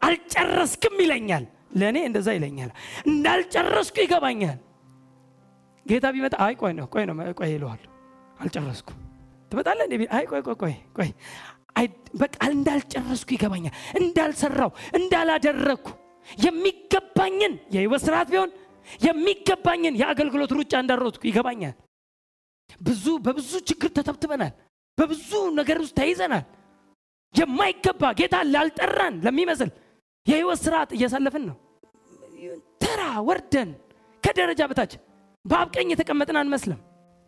አልጨረስክም ይለኛል። ለእኔ እንደዛ ይለኛል። እንዳልጨረስኩ ይገባኛል ጌታ ቢመጣ አይ ቆይ ነው ቆይ ነው ቆይ ይለዋል አልጨረስኩም። ትመጣለ እንዴ? አይ ቆይ ቆይ ቆይ ቆይ። በቃ እንዳልጨረስኩ ይገባኛል። እንዳልሰራው እንዳላደረግኩ የሚገባኝን የህይወት ስርዓት ቢሆን የሚገባኝን የአገልግሎት ሩጫ እንዳሮጥኩ ይገባኛል። ብዙ በብዙ ችግር ተተብትበናል። በብዙ ነገር ውስጥ ተይዘናል። የማይገባ ጌታ ላልጠራን ለሚመስል የህይወት ስርዓት እያሳለፍን ነው። ተራ ወርደን ከደረጃ በታች በአብ ቀኝ የተቀመጥን አንመስልም።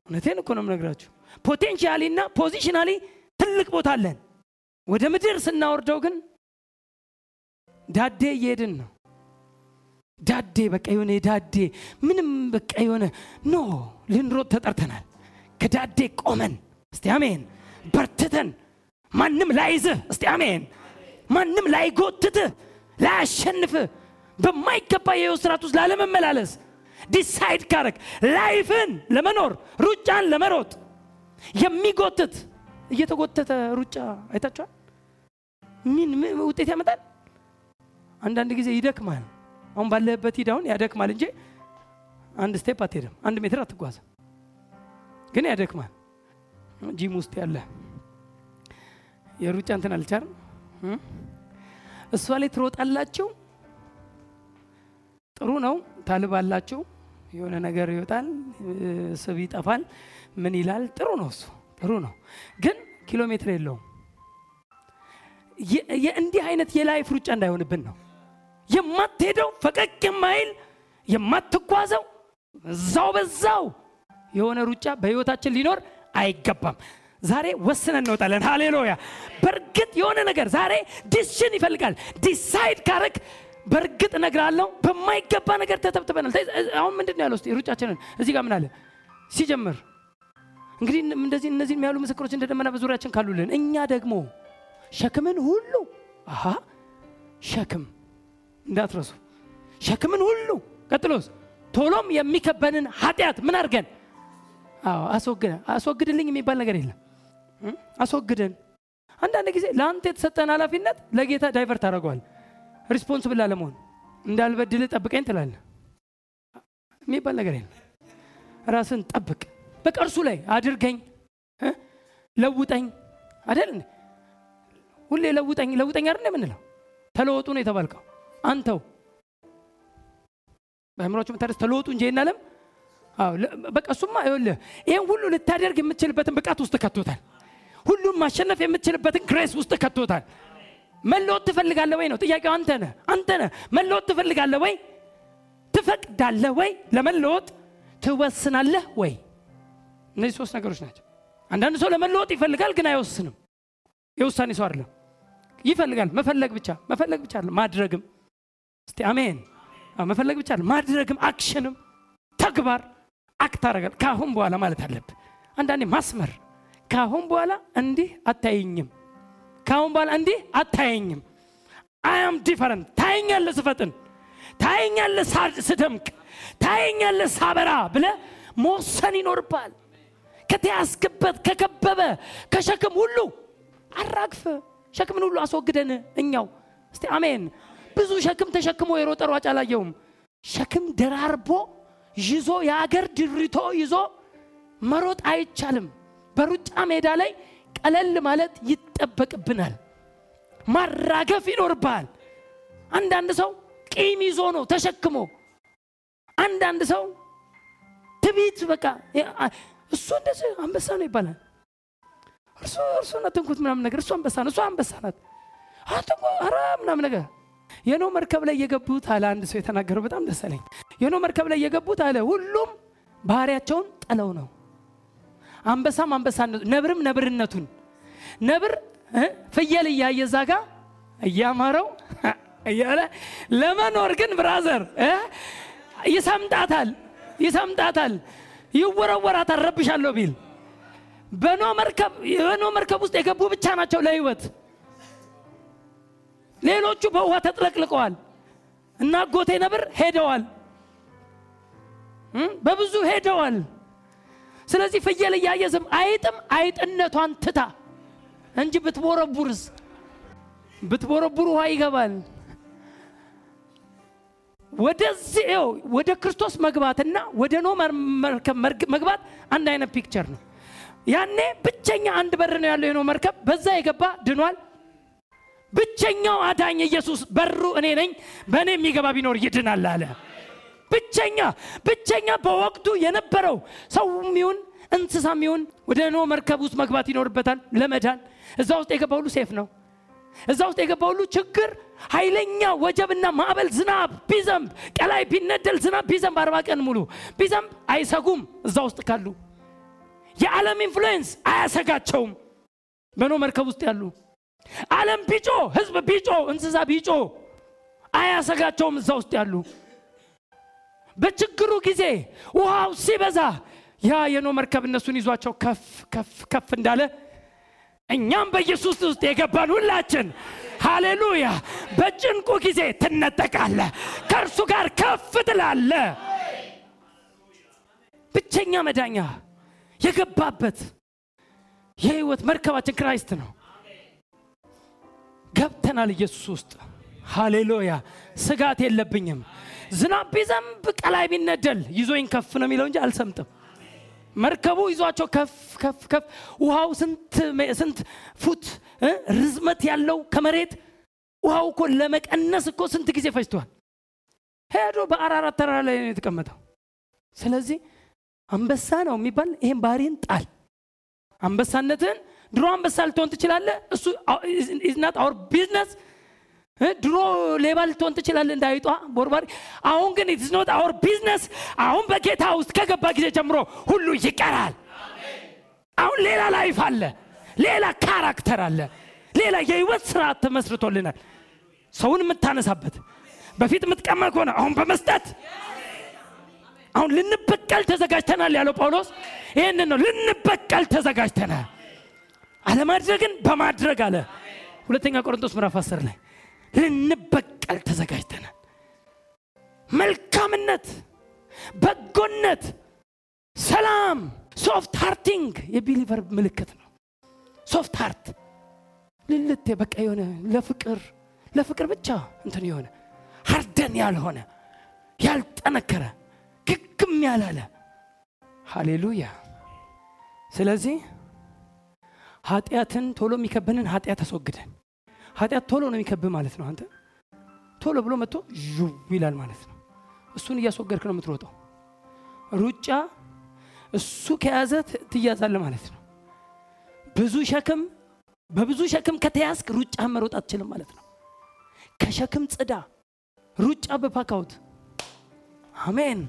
እውነቴን እኮ ነው የምነግራችሁ። potentially እና positionally ትልቅ ቦታ አለን። ወደ ምድር ስናወርደው ግን ዳዴ እየሄድን ነው። ዳዴ በቃ የሆነ የዳዴ ምንም በቃ የሆነ no ልንሮጥ ተጠርተናል። ከዳዴ ቆመን እስቲ አሜን። በርትተን ማንም ላይዝህ፣ እስቲ አሜን። ማንም ላይጎትትህ፣ ላያሸንፍህ በማይገባ የህይወት ስርዓት ውስጥ ላለመመላለስ decide ካረግ life ን ለመኖር ሩጫን ለመሮጥ የሚጎትት እየተጎተተ ሩጫ አይታችኋል። ምን ውጤት ያመጣል? አንዳንድ ጊዜ ይደክማል። አሁን ባለህበት አሁን ያደክማል እንጂ አንድ step አትሄድም፣ አንድ ሜትር አትጓዝም። ግን ያደክማል። ጂም ውስጥ ያለ የሩጫ እንትን አልቻልም። እሷ ላይ ትሮጣላችሁ። ጥሩ ነው። ታልባላችሁ። የሆነ ነገር ይወጣል፣ ስብ ይጠፋል፣ ምን ይላል። ጥሩ ነው፣ እሱ ጥሩ ነው። ግን ኪሎ ሜትር የለውም። የእንዲህ አይነት የላይፍ ሩጫ እንዳይሆንብን ነው የማትሄደው ፈቀቅ የማይል የማትጓዘው እዛው በዛው የሆነ ሩጫ በህይወታችን ሊኖር አይገባም። ዛሬ ወስነን እንወጣለን። ሃሌሉያ። በእርግጥ የሆነ ነገር ዛሬ decision ይፈልጋል። decide ካረግ በእርግጥ እነግርሃለሁ በማይገባ ነገር ተተብትበናል። አሁን ምንድን ነው ያለው? ሩጫችንን እዚህ ጋር ምን አለ? ሲጀምር እንግዲህ እንደዚህ እነዚህ የሚያሉ ምስክሮች እንደ ደመና በዙሪያችን ካሉልን እኛ ደግሞ ሸክምን ሁሉ አሃ ሸክም እንዳትረሱ ሸክምን ሁሉ ቀጥሎስ ቶሎም የሚከበንን ኃጢአት ምን አድርገን? አዎ አስወግድልኝ የሚባል ነገር የለም። አስወግደን። አንዳንድ ጊዜ ለአንተ የተሰጠን ኃላፊነት ለጌታ divert አደርገዋል responsible አለመሆን እንዳልበድል ጠብቀኝ ትላለ የሚባል ነገር የለም። ራስን ጠብቅ። በቃ ላይ አድርገኝ። ለውጠኝ። አደል ሁሌ ለውጠኝ። ለውጠኝ አይደል የምንለው? ተለወጡ ነው የተባልከው። አንተው። በአእምሯችሁ የምታደርስ ተለወጡ እንጂ ይናለም በቃ እሱማ ይኸውልህ ይህን ሁሉ ልታደርግ የምትችልበትን ብቃት ውስጥ ከቶታል። ሁሉም ማሸነፍ የምትችልበትን ግሬስ ውስጥ ከቶታል መለወጥ ትፈልጋለህ ወይ ነው ጥያቄው? አንተ ነህ አንተ ነህ። መለወጥ ትፈልጋለህ ወይ? ትፈቅዳለህ ወይ? ለመለወጥ ትወስናለህ ወይ? እነዚህ ሶስት ነገሮች ናቸው። አንዳንድ ሰው ለመለወጥ ይፈልጋል ግን አይወስንም። የውሳኔ ሰው አይደለም። ይፈልጋል መፈለግ ብቻ መፈለግ ብቻ ማድረግም። እስቲ አሜን። መፈለግ ብቻ ማድረግም action ም። ተግባር act አረጋል ከአሁን በኋላ ማለት አለብ አንዳንዴ ማስመር ከአሁን በኋላ እንዲህ አታየኝም ከአሁን በኋላ እንዲህ አታየኝም። አያም different ታየኛለ ስፈጥን ታየኛለ ስደምቅ ታየኛለ ሳበራ ብለ መወሰን ይኖርባል ከተያዝክበት ከከበበ ከሸክም ሁሉ አራግፈ ሸክምን ሁሉ አስወግደን እኛው። እስቲ አሜን። ብዙ ሸክም ተሸክሞ የሮጠ ሯጭ አላየውም ሸክም ደራርቦ ይዞ የአገር ድሪቶ ይዞ መሮጥ አይቻልም። በሩጫ ሜዳ ላይ ቀለል ማለት ይጠበቅብናል። ማራገፍ ይኖርብሃል። አንዳንድ ሰው ቂም ይዞ ነው ተሸክሞ። አንዳንድ ሰው ትቢት በቃ እሱ እንደዚህ አንበሳ ነው ይባላል። እርሱ እርሱን አትንኩት ምናምን ነገር እሱ አንበሳ ነው እሱ አንበሳ ናት። ኧረ ምናምን ነገር የኖ መርከብ ላይ የገቡት አለ አንድ ሰው የተናገረው በጣም ደስ አለኝ። የኖ መርከብ ላይ የገቡት አለ ሁሉም ባህሪያቸውን ጠለው ነው አንበሳም አንበሳ ነብርም ነብርነቱን። ነብር ፍየል እያየ እዛ ጋ እያማረው [laughs] እያለ ለመኖር ግን ብራዘር ይሰምጣታል ይሰምጣታል። ይወረወራታል። ረብሻለሁ ቢል በኖ መርከብ በኖ መርከብ ውስጥ የገቡ ብቻ ናቸው ለህይወት። ሌሎቹ በውሃ ተጥለቅልቀዋል እና ጎቴ ነብር ሄደዋል። በብዙ ሄደዋል ስለዚህ ፍየል እያየ ዝም አይጥም አይጥነቷን ትታ እንጂ ብትቦረቡርስ ብትቦረቡር ውሃ ይገባል። ወደዚህ ወደ ክርስቶስ መግባትና ወደ ኖህ መርከብ መግባት አንድ አይነት picture ነው። ያኔ ብቸኛ አንድ በር ነው ያለው የኖህ መርከብ። በዛ የገባ ድኗል። ብቸኛው አዳኝ ኢየሱስ በሩ እኔ ነኝ በእኔ የሚገባ ቢኖር ይድናል አለ ብቸኛ ብቸኛ በወቅቱ የነበረው ሰው ሚሆን እንስሳ ሚሆን ወደ ኖህ መርከብ ውስጥ መግባት ይኖርበታል ለመዳን። እዛ ውስጥ የገባ ሁሉ safe ነው። እዛ ውስጥ የገባ ሁሉ ችግር ኃይለኛ ወጀብና ማዕበል ዝናብ ቢዘንብ ቀላይ ቢነደል ዝናብ ቢዘንብ አርባ ቀን ሙሉ ቢዘንብ አይሰጉም እዛ ውስጥ ካሉ። የዓለም influence አያሰጋቸውም በኖህ መርከብ ውስጥ ያሉ። ዓለም ቢጮ ህዝብ ቢጮ እንስሳ ቢጮ አያሰጋቸውም እዛ ውስጥ ያሉ በችግሩ ጊዜ ውሃው ሲበዛ ያ የኖህ መርከብ እነሱን ይዟቸው ከፍ ከፍ ከፍ እንዳለ እኛም በኢየሱስ ውስጥ የገባን ሁላችን። ሃሌሉያ! በጭንቁ ጊዜ ትነጠቃለ ከእርሱ ጋር ከፍ ትላለ ብቸኛ መዳኛ የገባበት የህይወት መርከባችን Christ ነው። ገብተናል ኢየሱስ ውስጥ። ሃሌሉያ! ስጋት የለብኝም ዝናብ ቢዘንብ ቀላይ ቢነደል ይዞኝ ከፍ ነው የሚለው እንጂ አልሰምጥም። መርከቡ ይዟቸው ከፍ ከፍ ከፍ ውሃው ስንት ፉት ርዝመት ያለው ከመሬት ውሃው እኮ ለመቀነስ እኮ ስንት ጊዜ ፈጅቷል? ሄዶ በአራራት ተራራ ላይ ነው የተቀመጠው። ስለዚህ አንበሳ ነው የሚባል ይሄን ባህሪን ጣል። አንበሳነትን ድሮ አንበሳ ልትሆን ትችላለ እሱ isn't our business ድሮ ሌባ ልትሆን ትችላለ እንዳይጧ ቦርባሪ? አሁን ግን it's not our business አሁን በጌታ ውስጥ ከገባ ጊዜ ጀምሮ ሁሉ ይቀራል። አሁን ሌላ life አለ። ሌላ character አለ። ሌላ የህይወት ስርዓት ተመስርቶልናል። ሰውን የምታነሳበት በፊት የምትቀማ ከሆነ አሁን በመስጠት። አሁን ልንበቀል ተዘጋጅተናል ያለው ጳውሎስ ይህንን ነው። ልንበቀል ተዘጋጅተናል። አለማድረግን በማድረግ አለ። ሁለተኛ ቆሮንቶስ ምዕራፍ 10 ላይ ልንበቀል ተዘጋጅተናል። መልካምነት በጎነት ሰላም soft hearting የ believer ምልክት ነው። soft heart ልልት በቃ የሆነ ለፍቅር ለፍቅር ብቻ እንትን የሆነ harden ያልሆነ ያልጠነከረ ግግም ያላለ። ሃሌሉያ! ስለዚህ ኃጢአትን ቶሎ የሚከብንን ኃጢአት አስወግደን ኃጢአት ቶሎ ነው የሚከብ ማለት ነው። አንተ ቶሎ ብሎ መጥቶ ዥው ይላል ማለት ነው። እሱን እያስወገድክ ነው የምትሮጠው። ሩጫ እሱ ከያዘ ትያዛለ ማለት ነው። ብዙ ሸክም በብዙ ሸክም ከተያዝክ ሩጫ መሮጥ አትችልም ማለት ነው። ከሸክም ጽዳ ሩጫ በፓካውት። አሜን።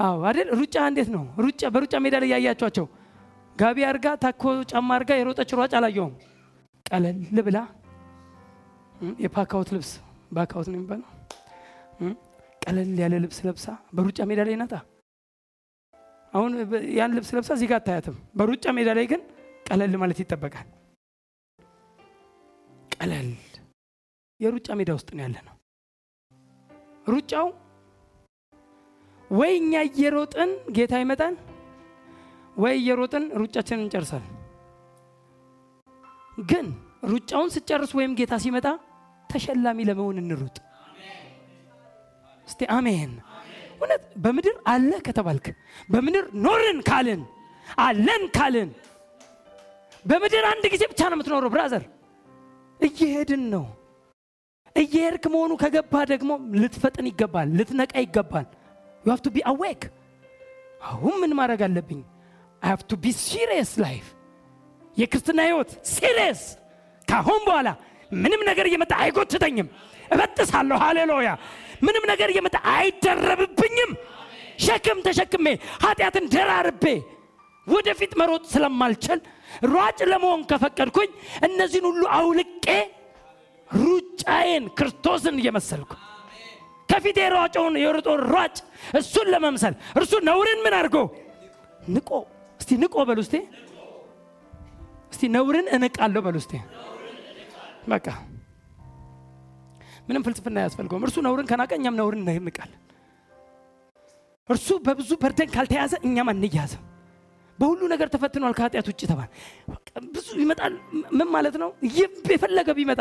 አዎ አይደል? ሩጫ እንዴት ነው? ሩጫ በሩጫ ሜዳ ላይ ያያቸዋቸው ጋቢ አርጋ ታኮ ጫማ አርጋ የሮጠች ሯጭ አላየውም ቀለል ብላ የፓካውት ልብስ ባካውት ነው የሚባለው። ቀለል ያለ ልብስ ለብሳ በሩጫ ሜዳ ላይ ናታ። አሁን ያን ልብስ ለብሳ እዚህ ጋር አታያትም። በሩጫ ሜዳ ላይ ግን ቀለል ማለት ይጠበቃል። ቀለል። የሩጫ ሜዳ ውስጥ ነው ያለ ነው ሩጫው ወይ እኛ እየሮጥን ጌታ ይመጣል ወይ እየሮጥን ሩጫችንን እንጨርሳል ግን ሩጫውን ስጨርስ ወይም ጌታ ሲመጣ ተሸላሚ ለመሆን እንሩጥ። እስቲ አሜን። እውነት በምድር አለ ከተባልክ በምድር ኖርን ካልን አለን ካልን በምድር አንድ ጊዜ ብቻ ነው የምትኖረው brother። እየሄድን ነው። እየሄድክ መሆኑ ከገባ ደግሞ ልትፈጥን ይገባል ልትነቃ ይገባል። you be awake አሁን ምን ማድረግ አለብኝ? I to be serious life የክርስትና ህይወት serious ካሁን በኋላ ምንም ነገር እየመጣ አይጎትተኝም። እበጥሳለሁ። ሃሌሉያ! ምንም ነገር እየመጣ አይደረብብኝም። ሸክም ተሸክሜ ኃጢአትን ደራርቤ ወደፊት መሮጥ ስለማልችል ሯጭ ለመሆን ከፈቀድኩኝ እነዚህን ሁሉ አውልቄ ሩጫዬን ክርስቶስን እየመሰልኩ ከፊት የሯጨውን የሮጦን ሯጭ እሱን ለመምሰል። እርሱ ነውርን ምን አድርጎ? ንቆ። እስቲ ንቆ በሉ እስቲ። እስቲ ነውርን እንቃለሁ በሉ እስቲ በቃ ምንም ፍልስፍና አያስፈልገውም። እርሱ ነውርን ከናቀ እኛም ነውርን እንቃለን እርሱ በብዙ በርደን ካልተያዘ እኛም አንያዝም። በሁሉ ነገር ተፈትኗል። ከኃጢአት ውጭ ተባል ብዙ ይመጣል። ምን ማለት ነው? የፈለገ ቢመጣ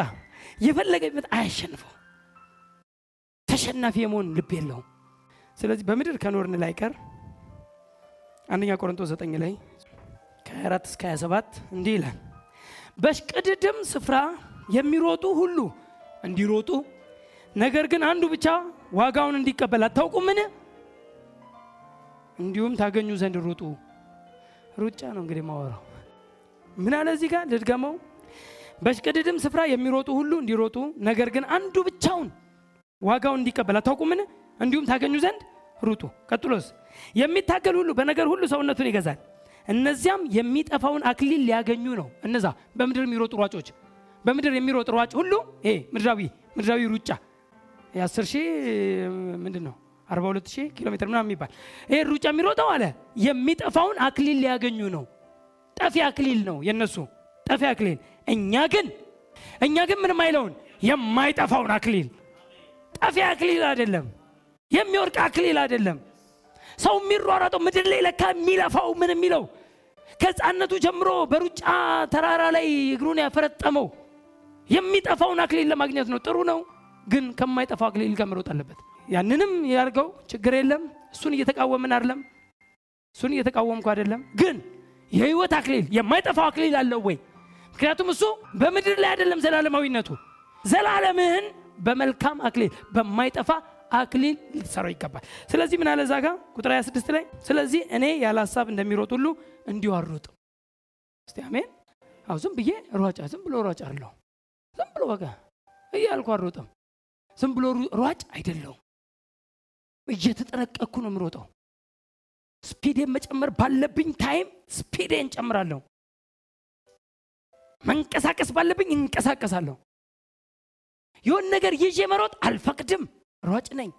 የፈለገ ቢመጣ አያሸንፈው። ተሸናፊ የመሆን ልብ የለውም። ስለዚህ በምድር ከኖርን ላይ አንደኛ ቆሮንቶስ 9 ላይ ከ24 እስከ 27 እንዲህ ይላል በሽቅድድም ስፍራ የሚሮጡ ሁሉ እንዲሮጡ ነገር ግን አንዱ ብቻ ዋጋውን እንዲቀበል አታውቁምን? እንዲሁም ታገኙ ዘንድ ሩጡ። ሩጫ ነው እንግዲህ ማወራው ምን አለ እዚህ ጋር? ልድገመው። በሽቅድድም ስፍራ የሚሮጡ ሁሉ እንዲሮጡ ነገር ግን አንዱ ብቻውን ዋጋውን እንዲቀበል አታውቁምን? እንዲሁም ታገኙ ዘንድ ሩጡ። ቀጥሎስ የሚታገል ሁሉ በነገር ሁሉ ሰውነቱን ይገዛል። እነዚያም የሚጠፋውን አክሊል ሊያገኙ ነው። እነዛ በምድር የሚሮጡ ሯጮች በምድር የሚሮጥ ሯጭ ሁሉ ይሄ ምድራዊ ምድራዊ ሩጫ የአስር ሺህ ምንድን ነው 42 ሺህ ኪሎ ሜትር ምናምን የሚባል ይሄ ሩጫ የሚሮጠው አለ የሚጠፋውን አክሊል ሊያገኙ ነው። ጠፊ አክሊል ነው የነሱ ጠፊ አክሊል። እኛ ግን እኛ ግን ምንም አይለውን የማይጠፋውን አክሊል ጠፊ አክሊል አይደለም፣ የሚወርቅ አክሊል አይደለም። ሰው የሚሯሯጠው ምድር ላይ ለካ የሚለፋው ምን የሚለው ከሕፃነቱ ጀምሮ በሩጫ ተራራ ላይ እግሩን ያፈረጠመው የሚጠፋውን አክሊል ለማግኘት ነው። ጥሩ ነው፣ ግን ከማይጠፋው አክሊል ጋር መሮጥ አለበት። ያንንም ያርገው ችግር የለም። እሱን እየተቃወምን አይደለም፣ እሱን እየተቃወምኩ አይደለም። ግን የህይወት አክሊል የማይጠፋው አክሊል አለው ወይ? ምክንያቱም እሱ በምድር ላይ አይደለም ዘላለማዊነቱ። ዘላለምህን በመልካም አክሊል በማይጠፋ አክሊል ልትሰራው ይገባል። ስለዚህ ምን አለ እዛ ቁጥር 26 ላይ ስለዚህ እኔ ያለ ሀሳብ እንደሚሮጥ ሁሉ እንዲሁ አልሮጥም። እስቲ አሜን። አዎ ዝም ብዬ ሯጫ ዝም ብሎ ሯጭ አለሁ ብሎ በቃ እያልኩ አልሮጥም። ዝም ብሎ ሯጭ አይደለሁም። እየተጠነቀቅኩ ነው የምሮጠው። speed ኤን መጨመር ባለብኝ time speed ኤን ጨምራለሁ። መንቀሳቀስ ባለብኝ እንቀሳቀሳለሁ። የሆን ነገር ይዤ መሮጥ አልፈቅድም። ሯጭ ነኝ።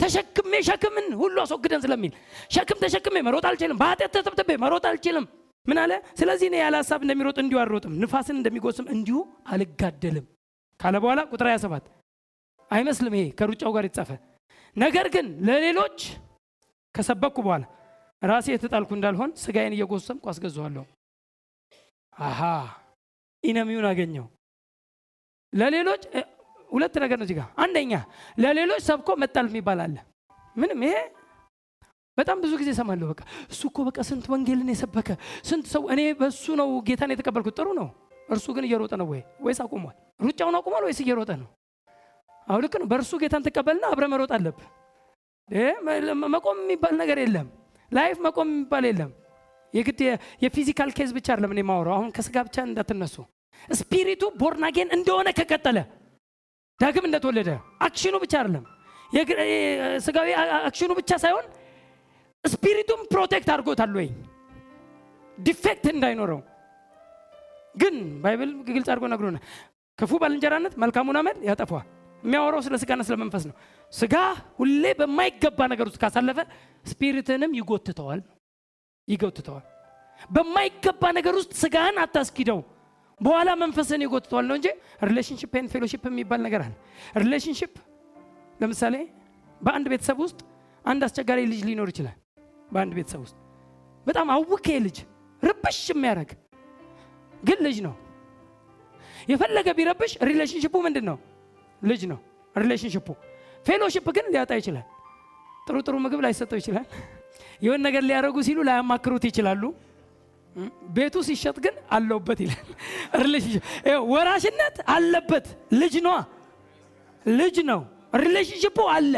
ተሸክሜ ሸክምን ሁሉ አስወግደን ስለሚል ሸክም ተሸክሜ መሮጥ አልችልም። በኃጢአት ተተብትቤ መሮጥ አልችልም። ምን አለ? ስለዚህ እኔ ያለ ሀሳብ እንደሚሮጥ እንዲሁ አልሮጥም፣ ንፋስን እንደሚጎስም እንዲሁ አልጋደልም ካለ በኋላ ቁጥር 27 አይመስልም። ይሄ ከሩጫው ጋር የተጻፈ ነገር ግን ለሌሎች ከሰበኩ በኋላ ራሴ የተጣልኩ እንዳልሆን ስጋዬን እየጎሰምኩ አስገዛዋለሁ። አሃ ኢነሚውን አገኘው። ለሌሎች ሁለት ነገር ነው ጋር። አንደኛ ለሌሎች ሰብኮ መጣል የሚባል አለ። ምንም ይሄ በጣም ብዙ ጊዜ እሰማለሁ። በቃ እሱ እኮ በቃ ስንት ወንጌልን የሰበከ ስንት ሰው እኔ በሱ ነው ጌታን የተቀበልኩት። ጥሩ ነው። እርሱ ግን እየሮጠ ነው ወይ ወይስ አቁሟል? ሩጫውን አቁሟል ወይስ እየሮጠ ነው? አሁን ልክ ነው። በእርሱ ጌታን ትቀበልና አብረ መሮጥ አለብህ። መቆም የሚባል ነገር የለም። ላይፍ መቆም የሚባል የለም። የግድ የፊዚካል ኬዝ ብቻ አይደለም እኔ የማወራው። አሁን ከስጋ ብቻ እንዳትነሱ። ስፒሪቱ ቦርናጌን እንደሆነ ከቀጠለ ዳግም እንደተወለደ አክሽኑ ብቻ አይደለም ስጋዊ አክሽኑ ብቻ ሳይሆን ስፒሪቱም ፕሮቴክት አድርጎታል ወይ ዲፌክት እንዳይኖረው ግን ባይብል ግልጽ አድርጎ ነግሮና ክፉ ባልንጀራነት መልካሙን አመል ያጠፋዋል። የሚያወራው ስለ ስጋና ስለ መንፈስ ነው። ስጋ ሁሌ በማይገባ ነገር ውስጥ ካሳለፈ spirit ንም ይጎትተዋል ይጎትተዋል። በማይገባ ነገር ውስጥ ስጋህን አታስኪደው፣ በኋላ መንፈስን ይጎትተዋል ነው እንጂ relationship and fellowship የሚባል ነገር አለ። relationship ለምሳሌ በአንድ ቤተሰብ ውስጥ አንድ አስቸጋሪ ልጅ ሊኖር ይችላል። በአንድ ቤተሰብ ውስጥ በጣም አዋኪ ልጅ ርብሽ የሚያደርግ ግን ልጅ ነው። የፈለገ ቢረብሽ relationship ኡ ምንድን ነው? ልጅ ነው relationship ኡ። fellowship ግን ሊያጣ ይችላል። ጥሩ ጥሩ ምግብ ላይሰጠው ይችላል። የሆን ነገር ሊያደርጉ ሲሉ ላያማክሩት ይችላሉ። ቤቱ ሲሸጥ ግን አለሁበት ይላል። ወራሽነት አለበት። ልጅ ነዋ፣ ልጅ ነው። relationship ኡ አለ።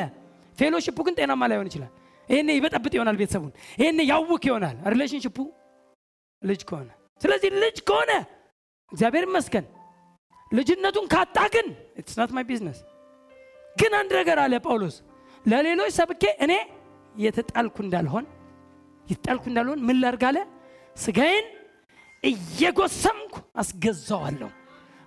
fellowship ኡ ግን ጤናማ ላይሆን ይችላል። ይሄኔ ይበጠብጥ ይሆናል ቤተሰቡን። ይሄኔ ያውክ ይሆናል relationship ኡ ልጅ ከሆነ። ስለዚህ ልጅ ከሆነ እግዚአብሔር ይመስገን። ልጅነቱን ካጣ ግን it's my business። ግን አንድ ነገር አለ ጳውሎስ ለሌሎች ሰብኬ እኔ የተጣልኩ እንዳልሆን የተጣልኩ እንዳልሆን ምን ላድርግ አለ ስጋዬን እየጎሰምኩ አስገዛዋለሁ።